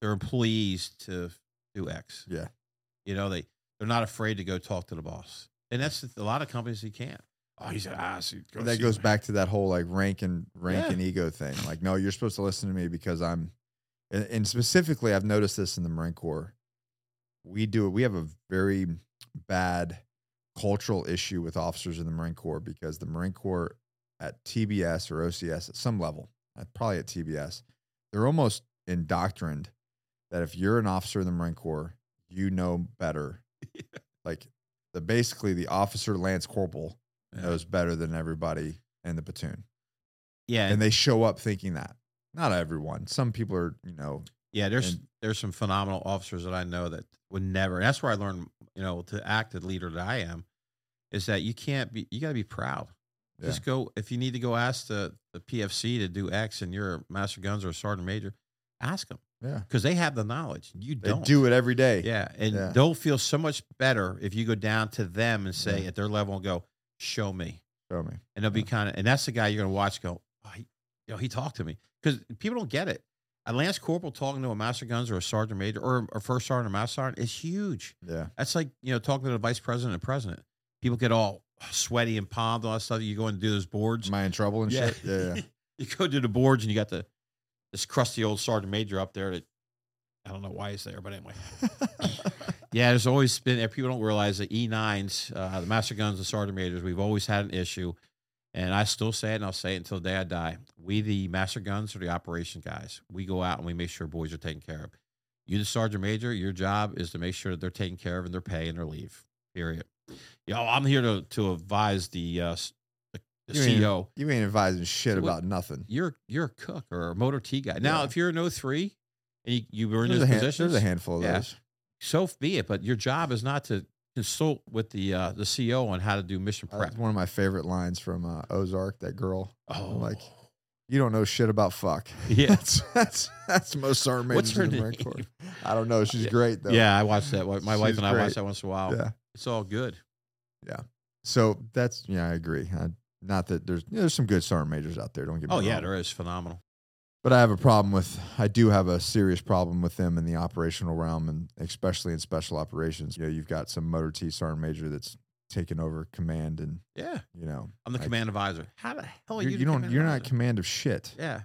their employees to do X. Yeah. You know they they're not afraid to go talk to the boss, and that's a lot of companies you can't. Oh, he's an ass. Go that goes him." back to that whole like rank and rank Yeah. and ego thing. Like, no, you're supposed to listen to me because I'm, and, and specifically, I've noticed this in the Marine Corps. We do it. we have a very bad cultural issue with officers in the Marine Corps because the Marine Corps at TBS or OCS at some level, probably at TBS, they're almost indoctrined that if you're an officer in the Marine Corps, you know better. Like the basically the officer Lance Corporal Yeah. knows better than everybody in the platoon. Yeah, And they show up thinking that. Not everyone. Some people are, you know, Yeah, there's And- there's some phenomenal officers that I know that would never. That's where I learned, you know, to act the leader that I am, is that you can't be. You got to be proud. Yeah. Just go if you need to go ask the the PFC to do X, and you're a master guns or a sergeant major, ask them yeah. because they have the knowledge. You don't. do it every day. Yeah, and Yeah. they'll feel so much better if you go down to them and say Yeah. at their level and go, "Show me," Show me. and they'll be kind of. And that's the guy you're gonna watch. Go, oh, he, you know, he talked to me because people don't get it. A lance corporal talking to a master guns or a sergeant major or a first sergeant or master sergeant is huge. Yeah. That's like you know talking to the vice president and president. People get all sweaty and palmed, all that stuff. You go and do those boards. Am I in trouble and shit? Yeah. Yeah. you go to the boards and you got the this crusty old sergeant major up there that I don't know why he's there, but anyway. Yeah, there's always been. People don't realize that E9s, uh, the master guns and sergeant majors, we've always had an issue, and I still say it, and I'll say it until the day I die. We, the master guns, are the operation guys. We go out and we make sure boys are taken care of. You, the sergeant major, your job is to make sure that they're taken care of and their pay and their leave. Period. You know, I'm here to to advise the uh, s- the, the You ain't- CEO. you ain't advising shit What- about nothing. You're you're a cook or a motor T guy. Now, Yeah. if you're an 03 and you, you were in There's those hand, positions, there's a handful of Yeah. those. So be it. But your job is not to consult with the uh, the CEO on how to do mission prep. That's one of my favorite lines from uh, Ozark. That girl. oh, like, You don't know shit about fuck. yeah, That's that's that's most sergeant What's majors her in the Marine name? Corps. I don't know. She's great though. yeah. I watched that. My wife She's and I great. watch that once in a while. Yeah. It's all good. Yeah. So that's yeah, I agree. I, not that there's you know, there's some good sergeant majors out there. Don't get me Oh yeah, there is phenomenal. But I have a problem with, I do have a serious problem with them in the operational realm and especially in special operations. You know, you've got some motor T sergeant major that's taken over command and, Yeah, you know, I'm the I- command advisor. How the hell are you're, you? you don't, you're not command of shit. Yeah.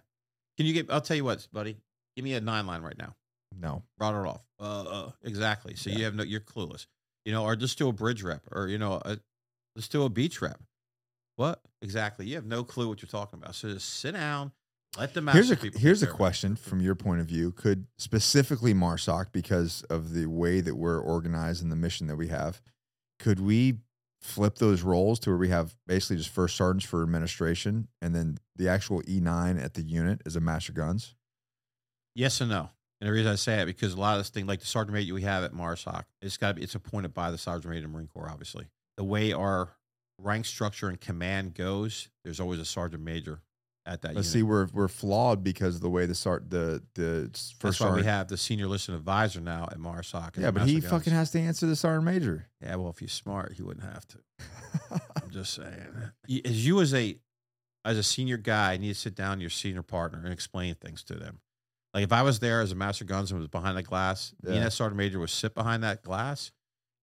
Can you get? I'll tell you what, buddy. Give me a nine line right now. No. Brought it off. Uh, uh exactly. So Yeah. you have no. You're clueless. You know, or just do a bridge rep, or you know, a, let's do a beach rep. What exactly? You have no clue what you're talking about. So just sit down. Let the Here's a, here's a care of it. question from your point of view. Could specifically MARSOC, because of the way that we're organized and the mission that we have, could we flip those roles to where we have basically just first sergeants for administration and then the actual E9 at the unit is a master guns? Yes and no. And the reason I say it because a lot of this thing, like the sergeant major we have at MARSOC, it's got to be it's appointed by the sergeant major of the Marine Corps. Obviously, the way our rank structure and command goes, there's always a sergeant major at that. But unit. see, we're we're flawed because of the way the sart the the s- That's first why we have the senior listed advisor now at MARSOC. yeah, but he master fucking has to answer the sergeant major. Yeah, well, if he's smart, he wouldn't have to. I'm just saying. As you as a as a senior guy, need to sit down your senior partner and explain things to them. Like if I was there as a master guns and was behind the glass, me Yeah. and that sergeant major would sit behind that glass,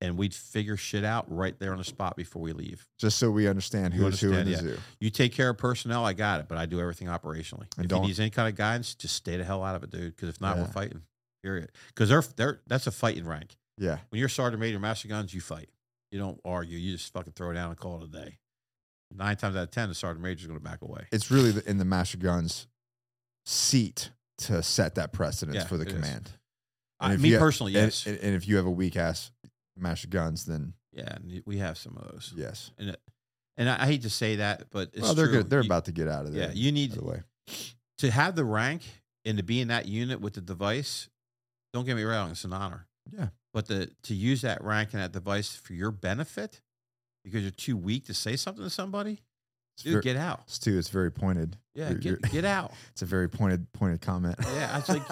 and we'd figure shit out right there on the spot before we leave. Just so we understand You who's who in the understand, zoo. You take care of personnel, I got it, but I do everything operationally. And if don't- he needs any kind of guidance, just stay the hell out of it, dude. Because if not, we're fighting. Period. Because they're they're that's a fighting rank. Yeah, When you're sergeant major master guns, you fight. You don't argue. You just fucking throw it down and call it a day. Nine times out of ten, the sergeant major is going to back away. it's really the, in the master guns seat to set that precedence Yeah, for the command. I, me you- personally, yes, And, and if you have a weak ass master guns, then yeah, we have some of those. yes. And it, and I, I hate to say that, but it's well, they're true. good. They're You- about to get out of there. Yeah, you need the way. to have the rank and to be in that unit with the device. Don't get me wrong; it's an honor. Yeah. But the to use that rank and that device for your benefit because you're too weak to say something to somebody, dude, get out. it's too. It's very pointed. Yeah, You're- get you're- get out. It's a very pointed pointed comment. Yeah, it's like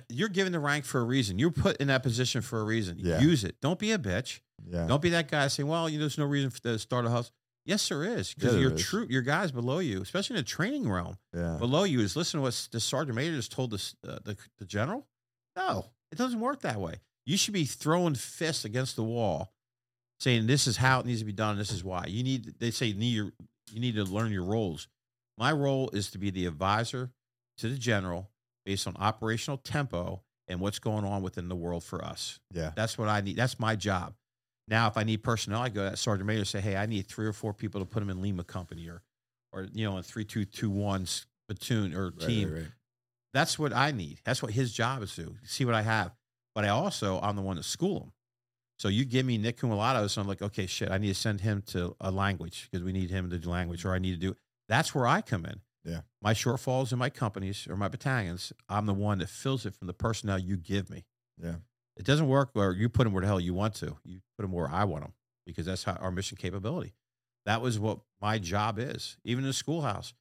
you're given the rank for a reason. You're put in that position for a reason. Yeah. Use it. Don't be a bitch. yeah. Don't be that guy saying, "Well, you know, there's no reason for to start a hustle." Yes, there is because Yeah, your is. troop, your guys below you, especially in the training realm, Yeah. below you is listen to what the sergeant major just told the, uh, the the general. No, it doesn't work that way. You should be throwing fists against the wall, saying this is how it needs to be done. This is why you need. They say need your, you need to learn your roles. My role is to be the advisor to the general based on operational tempo and what's going on within the world for us. Yeah. That's what I need. That's my job. Now, if I need personnel, I go to that sergeant major and say, "Hey, I need three or four people to put them in Lima Company or, or you know, in three two two one platoon or team." right, right. That's what I need. That's what his job is to see what I have. But I also I'm the one to school him. So you give me Nick Koumalatsos, so I'm like, okay, shit, I need to send him to a language because we need him to do language, mm-hmm. or I need to do. That's where I come in. Yeah. My shortfalls in my companies or my battalions, I'm the one that fills it from the personnel you give me. Yeah. It doesn't work where you put them where the hell you want to. You put them where I want them because that's how our mission capability. That was what my job is. Even in the schoolhouse,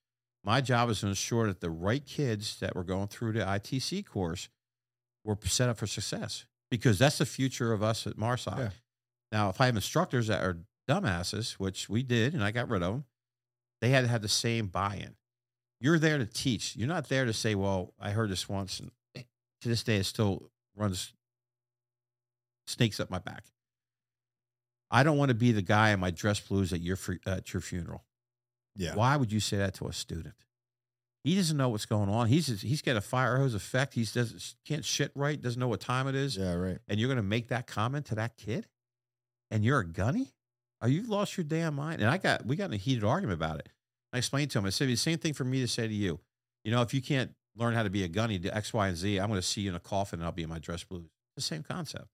my job is to ensure that the right kids that were going through the ITC course were set up for success because that's the future of us at MARSOC. Yeah. Now, if I have instructors that are dumbasses, which we did and I got rid of them, they had to have the same buy in. You're there to teach. You're not there to say, well, I heard this once and to this day it still runs snakes up my back. I don't want to be the guy in my dress blues at your at your funeral. Yeah. Why would you say that to a student? He doesn't know what's going on. He's he's got a fire hose effect. He doesn't can't shit right. Doesn't know what time it is. Yeah. Right. And you're going to make that comment to that kid, and you're a gunny? Oh, Are you lost your damn mind? And I got we got in a heated argument about it. I explained to him. I said the same thing for me to say to you. You know, if you can't learn how to be a gunny, do X, Y, and Z, I'm going to see you in a coffin and I'll be in my dress blues. The same concept.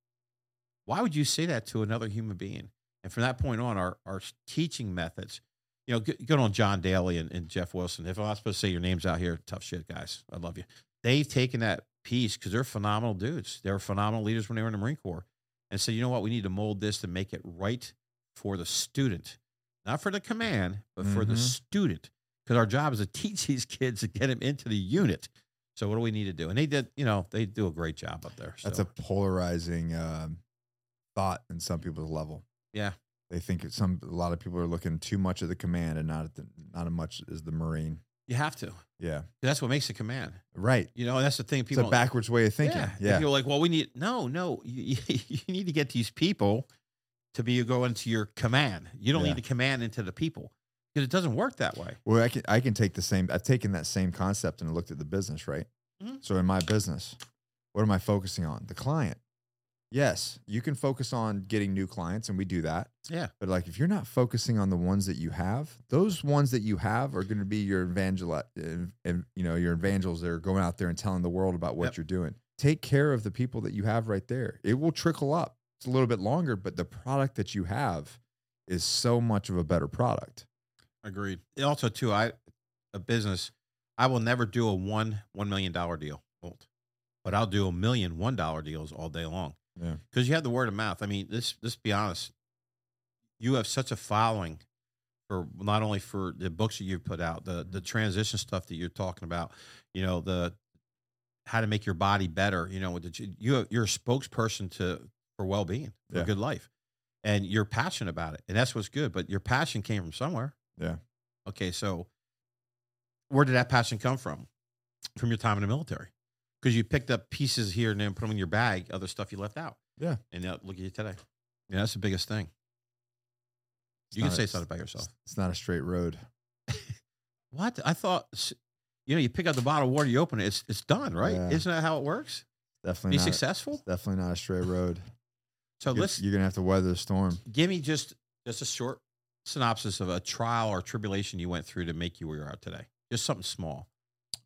Why would you say that to another human being? And from that point on, our our teaching methods, you know, good, good on John Daly and, and Jeff Wilson. If I'm not supposed to say your names out here, tough shit, guys. I love you. They've taken that piece because they're phenomenal dudes. They were phenomenal leaders when they were in the Marine Corps, and said, you know what, we need to mold this to make it right for the student, not for the command, but for the Mhm. student. Because our job is to teach these kids to get them into the unit. So what do we need to do? And they did, you know, they do a great job up there. That's a polarizing um, thought in some people's level. Yeah. They think some a lot of people are looking too much at the command and not at the not as much as the marine. you have to. Yeah. That's what makes a command. Right. You know, and that's the thing. People it's a backwards way of thinking. Yeah. Yeah. People are like, well, we need no, no. You, you need to get these people to be go into your command. You don't Yeah. need to command into the people because it doesn't work that way. Well, I can I can take the same. I've taken that same concept and looked at the business, right? Mhm. So in my business, what am I focusing on? The client. Yes, you can focus on getting new clients, and we do that. Yeah. But like, if you're not focusing on the ones that you have, those ones that you have are going to be your evangel, and you know, your evangels that are going out there and telling the world about what Yep. you're doing. Take care of the people that you have right there. It will trickle up. It's a little bit longer, but the product that you have is so much of a better product. Agreed. Also, too, I a business. I will never do a one one million dollar deal. But I'll do a million one dollar deals all day long. Yeah. because you have the word of mouth. I mean, this. Let's be honest. You have such a following for not only for the books that you've put out, the the transition stuff that you're talking about. You know the how to make your body better. You know, with the, you you're a spokesperson to for well being, for Yeah. a good life, and you're passionate about it, and that's what's good. But your passion came from somewhere. Yeah. Okay, so where did that passion come from? From your time in the military, because you picked up pieces here and then put them in your bag, other stuff you left out. Yeah. and now look at you today. Yeah, that's the biggest thing. It's you can say a- something about yourself. It's not a straight road. What I thought, you know, you pick up the bottle of water, you open it, it's it's done, right? Yeah. Isn't that how it works? Definitely Be not. successful. Definitely not a straight road. So You're- let's You're gonna have to weather the storm. give me just just a short synopsis of a trial or tribulation you went through to make you where you are today. Just something small.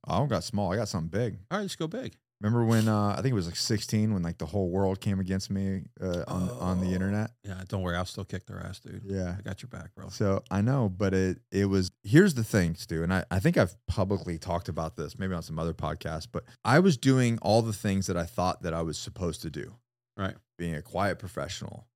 I don't got small. I got something big. All right, let's go big. Remember when uh, I think it was like 16 when like the whole world came against me uh, on on the Oh. internet. Yeah, don't worry. I'll still kick their ass, dude. Yeah. I got your back, bro. So I know, but it it was here's the thing, Stu, and I, I think I've publicly talked about this, maybe on some other podcasts, but I was doing all the things that I thought that I was supposed to do. Right. Being a quiet professional,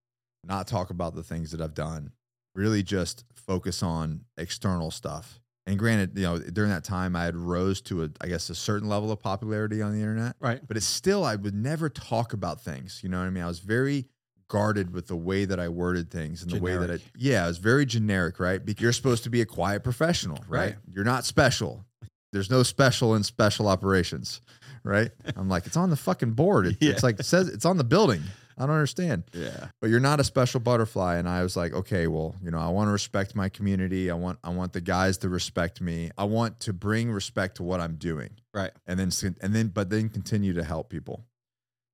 not talk about the things that I've done, really just focus on external stuff. And granted, you know, during that time I had rose to a I guess a certain level of popularity on the internet. Right. But it's still I would never talk about things. You know what I mean? I was very guarded with the way that I worded things and the way that I yeah, it was very generic, right? Because you're supposed to be a quiet professional, right? Right. You're not special. There's no special in special operations, right? I'm like, it's on the fucking board. It- Yeah. It's like it says it's on the building. I don't understand. Yeah. But you're not a special butterfly. And I was like, okay, well, you know, I want to respect my community. I want I want the guys to respect me. I want to bring respect to what I'm doing Right. and then and then but then continue to help people.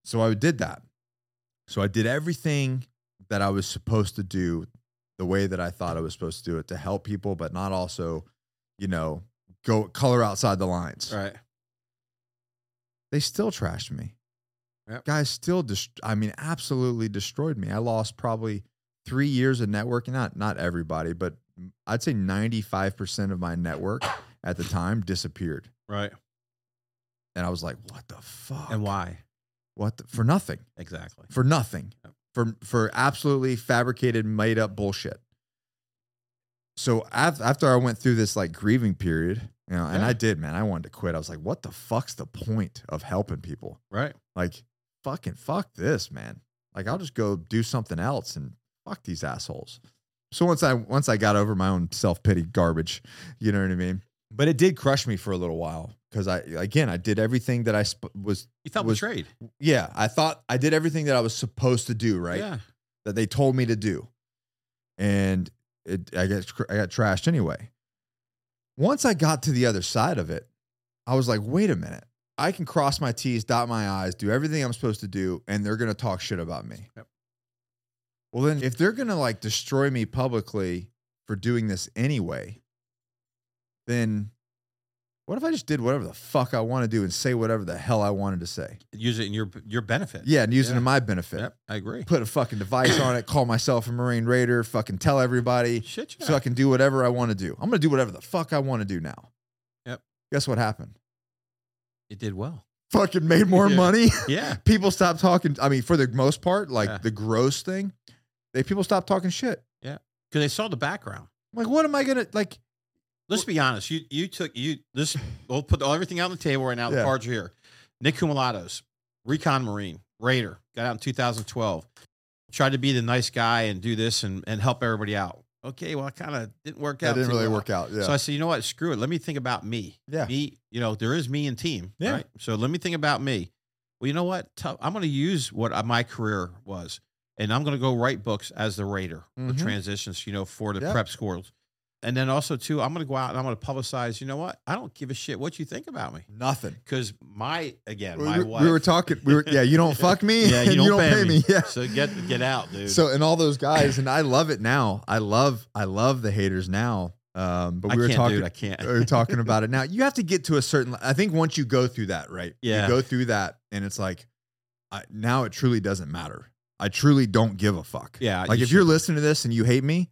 So I did that. So I did everything that I was supposed to do the way that I thought I was supposed to do it to help people, but not also, you know, go color outside the lines. Right. They still trashed me. Yep. Guys still dest- I mean absolutely destroyed me. I lost probably 3 years of networking, not not everybody, but I'd say 95% of my network at the time disappeared. Right. And I was like, what the fuck? And why? What the, for nothing? Exactly. For nothing. Yep. For for absolutely fabricated, made up bullshit. So after I went through this like grieving period, you know, and I did, man, I wanted to quit. I was like, what the fuck's the point of helping people? Right. Like, fucking fuck this, man. Like, I'll just go do something else and fuck these assholes. So once I once I got over my own self pity garbage, you know what I mean. But it did crush me for a little while because I again I did everything that I sp- was You felt Was- betrayed. yeah, I thought I did everything that I was supposed to do, right? Yeah. That they told me to do. And it I got I got trashed anyway. Once I got to the other side of it, I was like, "Wait a minute. I can cross my T's, dot my I's, do everything I'm supposed to do, and they're going to talk shit about me." Yep. Well, then if they're going to like destroy me publicly for doing this anyway, then what if I just did whatever the fuck I want to do and say whatever the hell I wanted to say? Use it in your your benefit. Yeah, and use it in my benefit. Yep. I agree. Put a fucking device on it, call myself a Marine Raider, fucking tell everybody Shit. Yeah. so I can do whatever I want to do. I'm going to do whatever the fuck I want to do now. Yep. Guess what happened? It did well. Fucking made more Yeah. money. Yeah. people stopped talking. I mean, for the most part, like Yeah. the gross thing, they people stopped talking shit. Yeah. Because they saw the background. Like, what am I going to like? Let's be honest. You you took you this. We'll put everything out on the table right now. The cards are here. Nick Koumalatsos, Recon Marine, Raider, got out in 2012. Tried to be the nice guy and do this and and help everybody out. Okay, well, it kind of didn't work out. didn't really well. work out. Yeah. So I said, you know what? Screw it. Let me think about me. yeah. Me, you know, there is me and team. Yeah. Right. So let me think about me. Well, you know what? I'm going to use what uh, my career was, and I'm going to go write books as the Raider, the Mhm. transitions, you know, for the prep schools. And then also too, I'm going to go out and I'm going to publicize. You know what? I don't give a shit what you think about me Nothing. because my again, We, my we- wife. we were talking. We were yeah. You don't fuck me. yeah, and you don't, pay, me. Yeah. So get get out, dude. So and all those guys, and I love it now. I love I love the haters now. Um, but I we were can't, talking. dude. I can't. we were talking about it now. You have to get to a certain. I think once you go through that, right? Yeah. You go through that, and it's like, I, now it truly doesn't matter. I truly don't give a fuck. Yeah, Like you if you're listening to this and you hate me,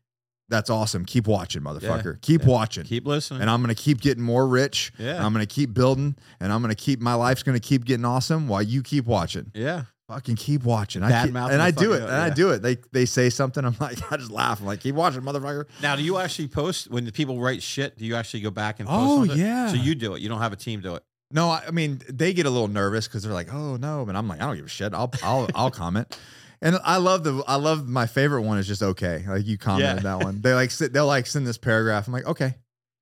that's awesome. Keep watching, motherfucker. keep yeah. watching. Keep listening. and I'm gonna keep getting more rich. Yeah. I'm gonna keep building, and I'm gonna keep my life's gonna keep getting awesome while you keep watching. yeah. Fucking keep watching. I keep, mouth and I do it. up, And I do it. They they say something. I'm like, I just laugh. I'm like, keep watching, motherfucker. Now, do you actually post when the people write shit? Do you actually go back and post? Oh, yeah. So you do it. You don't have a team do it. No, I, I mean they get a little nervous because they're like, oh no, but I'm like, I don't give a shit. I'll I'll I'll comment. And I love the I love my favorite one is just okay. Like you commented Yeah. that one. They like sit, they'll like send this paragraph. I'm like, okay.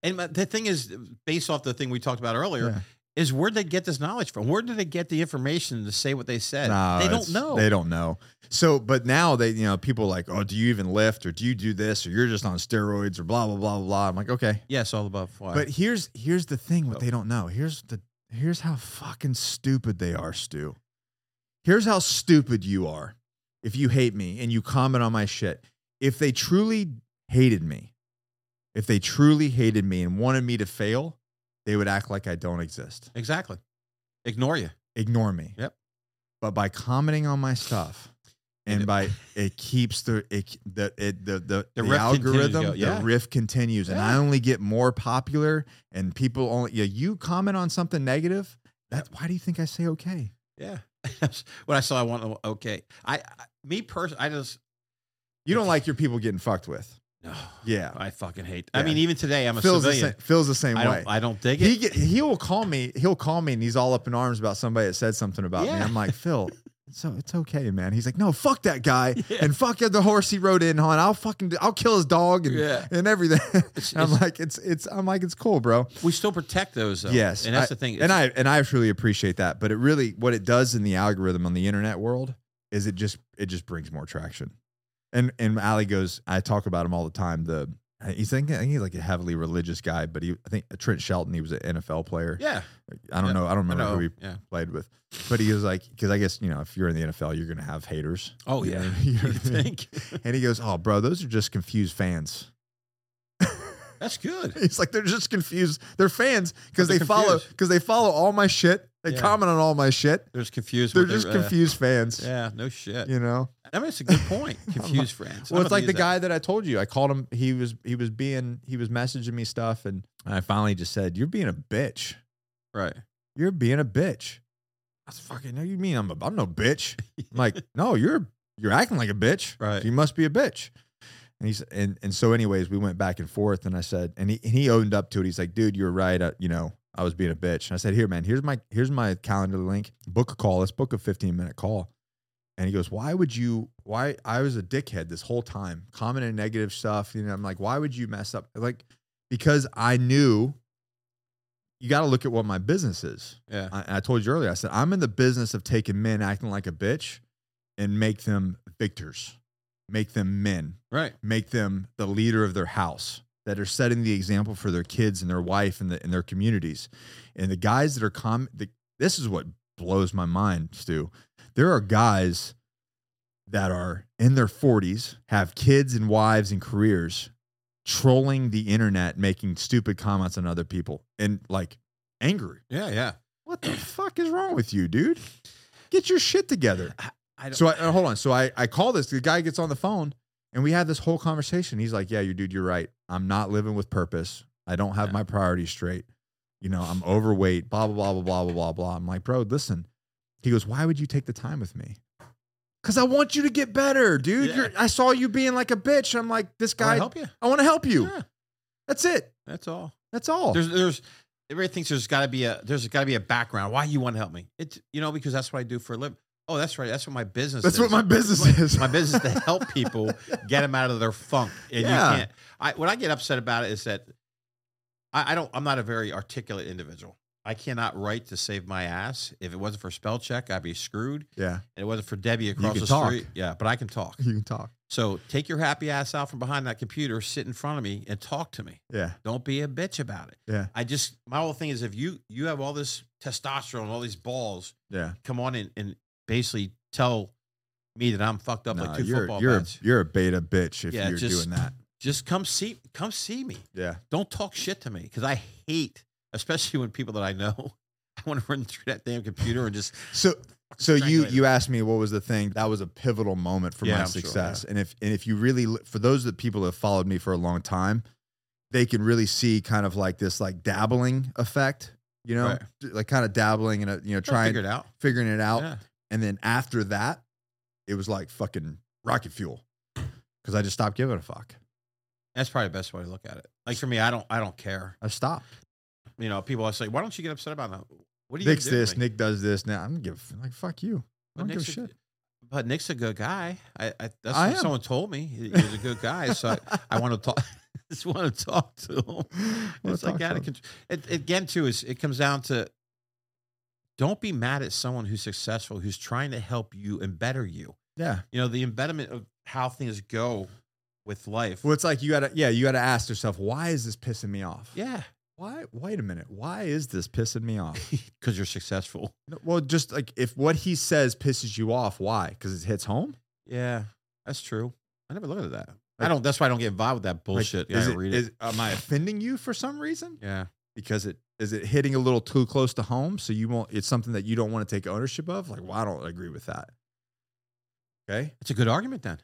And my- the thing is, based off the thing we talked about earlier, Yeah. is where they get this knowledge from? Where did they get the information to say what they said? No, they don't know. They don't know. So, but now they, you know, people are like, oh, do you even lift or do you do this or you're just on steroids or blah blah blah blah. blah. I'm like, okay. Yes, all above. Why? But here's here's the thing what Oh. they don't know. Here's the here's how fucking stupid they are, Stu. Here's how stupid you are if you hate me and you comment on my shit. If they truly hated me, if they truly hated me and wanted me to fail, they would act like I don't exist. Exactly. Ignore you. Ignore me. Yep. But by commenting on my stuff and by it keeps the it the it, the the, The the, riff continues to algorithm go, yeah. the riff continues and I only get more popular and people only yeah you comment on something negative that's why do you think I say okay Yeah. when I saw I want okay. I, I me personally I just you don't like your people getting fucked with no. yeah I fucking hate. I mean even today I'm a feels the, civilian. same, feels the same I way don't I don't dig it. he get, he will call me he'll call me and he's all up in arms about somebody that said something about me I'm like Phil so it's okay man he's like no fuck that guy Yeah. and fuck the horse he rode in on I'll fucking I'll kill his dog and Yeah. and everything It's- I'm it's- like it's it's I'm like it's cool bro we still protect those though. Yes, And that's I- the thing. and I and I truly appreciate that but it really what it does in the algorithm on the internet world is it just it just brings more traction and and Ali goes I talk about him all the time the he's thinking he's like a heavily religious guy but he I think Trent Shelton he was an NFL player yeah. I don't Yeah, know. I don't remember know. who he Yeah. played with, but he was like, because I guess you know, if you're in the NFL, you're gonna have haters. Oh You yeah. what I mean? You know You I think? And he goes, "Oh, bro, those are just confused fans." That's good. He's like, they're just confused. They're fans because they follow because they follow all my shit. They Yeah. comment on all my shit. They're just confused. They're just uh, confused fans. Yeah, no shit. You know. I mean, it's a good point. Confused friends. Well, I'm it's like the that. guy that I told you. I called him. He was he was being he was messaging me stuff, and I finally just said, "You're being a bitch." Right. you're being a bitch. I was fucking no, you mean I'm a, I'm no bitch. I'm like, no, you're you're acting like a bitch. Right. You must be a bitch. And he's and and so anyways, we went back and forth and I said, and he and he owned up to it. He's like, dude, you're right. Uh, you know, I was being a bitch. And I said, here, man, here's my here's my calendar link. Book a call. Let's book a 15 minute call. And he goes, why would you? Why I was a dickhead this whole time, commenting negative stuff. You know, I'm like, why would you mess up? Like, because I knew you got to look at what my business is. Yeah. I, I told you earlier, I said, I'm in the business of taking men acting like a bitch and make them victors, make them men, Right. make them the leader of their house that are setting the example for their kids and their wife and, the, and their communities. And the guys that are com, the, this is what blows my mind, Stu. There are guys that are in their 40s, have kids and wives and careers, trolling the internet, making stupid comments on other people and like angry. Yeah. Yeah. What the fuck is wrong with you, dude? Get your shit together. I don't. So I, uh, hold on. So I, I call this. The guy gets on the phone and we had this whole conversation. He's like, "Yeah, you dude, you're right. I'm not living with purpose. I don't have Yeah. my priorities straight. You know, I'm overweight. Blah blah blah blah blah blah blah blah." I'm like, "Bro, listen." He goes, "Why would you take the time with me?" Because I want you to get better, dude. Yeah. You're, I saw you being like a bitch. I'm like, this Can I guy. help you. I want to help you. Yeah. That's it. That's all. That's all. There's there's everybody thinks there's got to be a there's got to be a background. Why you want to help me? It's you know because that's what I do for a living. Oh, that's right. That's what my business. Is. That's is. what my business is. My business is to help people get them out of their funk. And Yeah. you can't. I what I get upset about it is that I, I don't. I'm not a very articulate individual. I cannot write to save my ass. If it wasn't for spell check, I'd be screwed. yeah, And it wasn't for Debbie across the talk. street. Yeah, but I can talk. you can talk. So take your happy ass out from behind that computer, sit in front of me, and talk to me. Yeah, Don't be a bitch about it. yeah, I just my whole thing is if you you have all this testosterone, all these balls, yeah. come on and, and basically tell me that I'm fucked up Nah, like two you're football you're bats. A, you're a beta bitch if Yeah, you're just- doing that. Just come see come see me. Yeah, Don't talk shit to me because I hate, especially when people that I know. I want to run through that damn computer and just So so you you asked me what was the thing that was a pivotal moment for Yeah, my I'm sure, success, and if and if you really for those that people have followed me for a long time, they can really see kind of like this like dabbling effect, you know, Right. like kind of dabbling and you know try trying figure it out. figuring it out, Yeah. And then after that, it was like fucking rocket fuel because I just stopped giving a fuck. That's probably the best way to look at it. Like for me, I don't I don't care. I stopped. You know, people always say, "Why don't you get upset about that?" What do you Nick's do this. Nick does this. Now I'm gonna give like fuck you. I don't give a shit. but Nick's a good guy. I, I that's I what am. someone told me. He- He's a good guy, so I, I want to talk. just want to talk to him. It's like out of control. It, again, too, is it comes down to don't be mad at someone who's successful, who's trying to help you and better you. Yeah. You know, the embedment of how things go with life. Well, it's like you gotta, yeah, you gotta ask yourself, why is this pissing me off? yeah, Why? Wait a minute. Why is this pissing me off? because you're successful. Well, just like if what he says pisses you off, why? Because it hits home. Yeah, that's true. I never looked at that. I don't. That's why I don't get involved with that Like, bullshit. is yeah, it, read is- am I offending you for some reason? Yeah, Because it is it hitting a little too close to home? So you won't. It's something that you don't want to take ownership of. Like, well, I don't agree with that. Okay. It's a good argument then.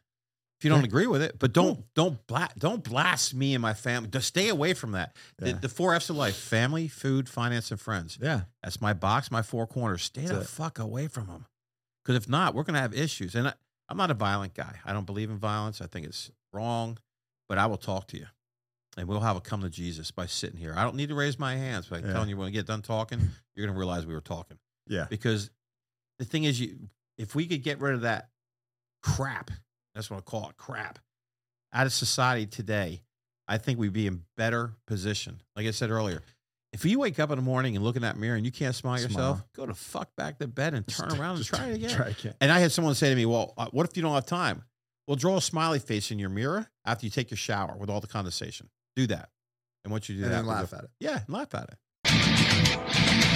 If you don't Okay. agree with it, but don't don't bla- don't blast me and my family. Just stay away from that. The, Yeah. the four F's of life: family, food, finance, and friends. Yeah. That's my box, my four corners. Stay the it. fuck away from them. Because if not, we're gonna have issues. And I, I'm not a violent guy. I don't believe in violence. I think it's wrong. But I will talk to you, and we'll have a come to Jesus by sitting here. I don't need to raise my hands, but I'm Yeah. telling you, when we get done talking, you're gonna realize we were talking. Yeah. Because the thing is, you if we could get rid of that crap, that's what I call it, crap, out of society today, I think we'd be in better position. Like I said earlier, if you wake up in the morning and look in that mirror and you can't smile, at yourself, go to fuck back to bed and turn Just- around and try it again. Try again. And I had someone say to me, "Well, uh, what if you don't have time?" Well, draw a smiley face in your mirror after you take your shower with all the condensation. Do that, and once you do And that, laugh go- at it. Yeah, laugh at it.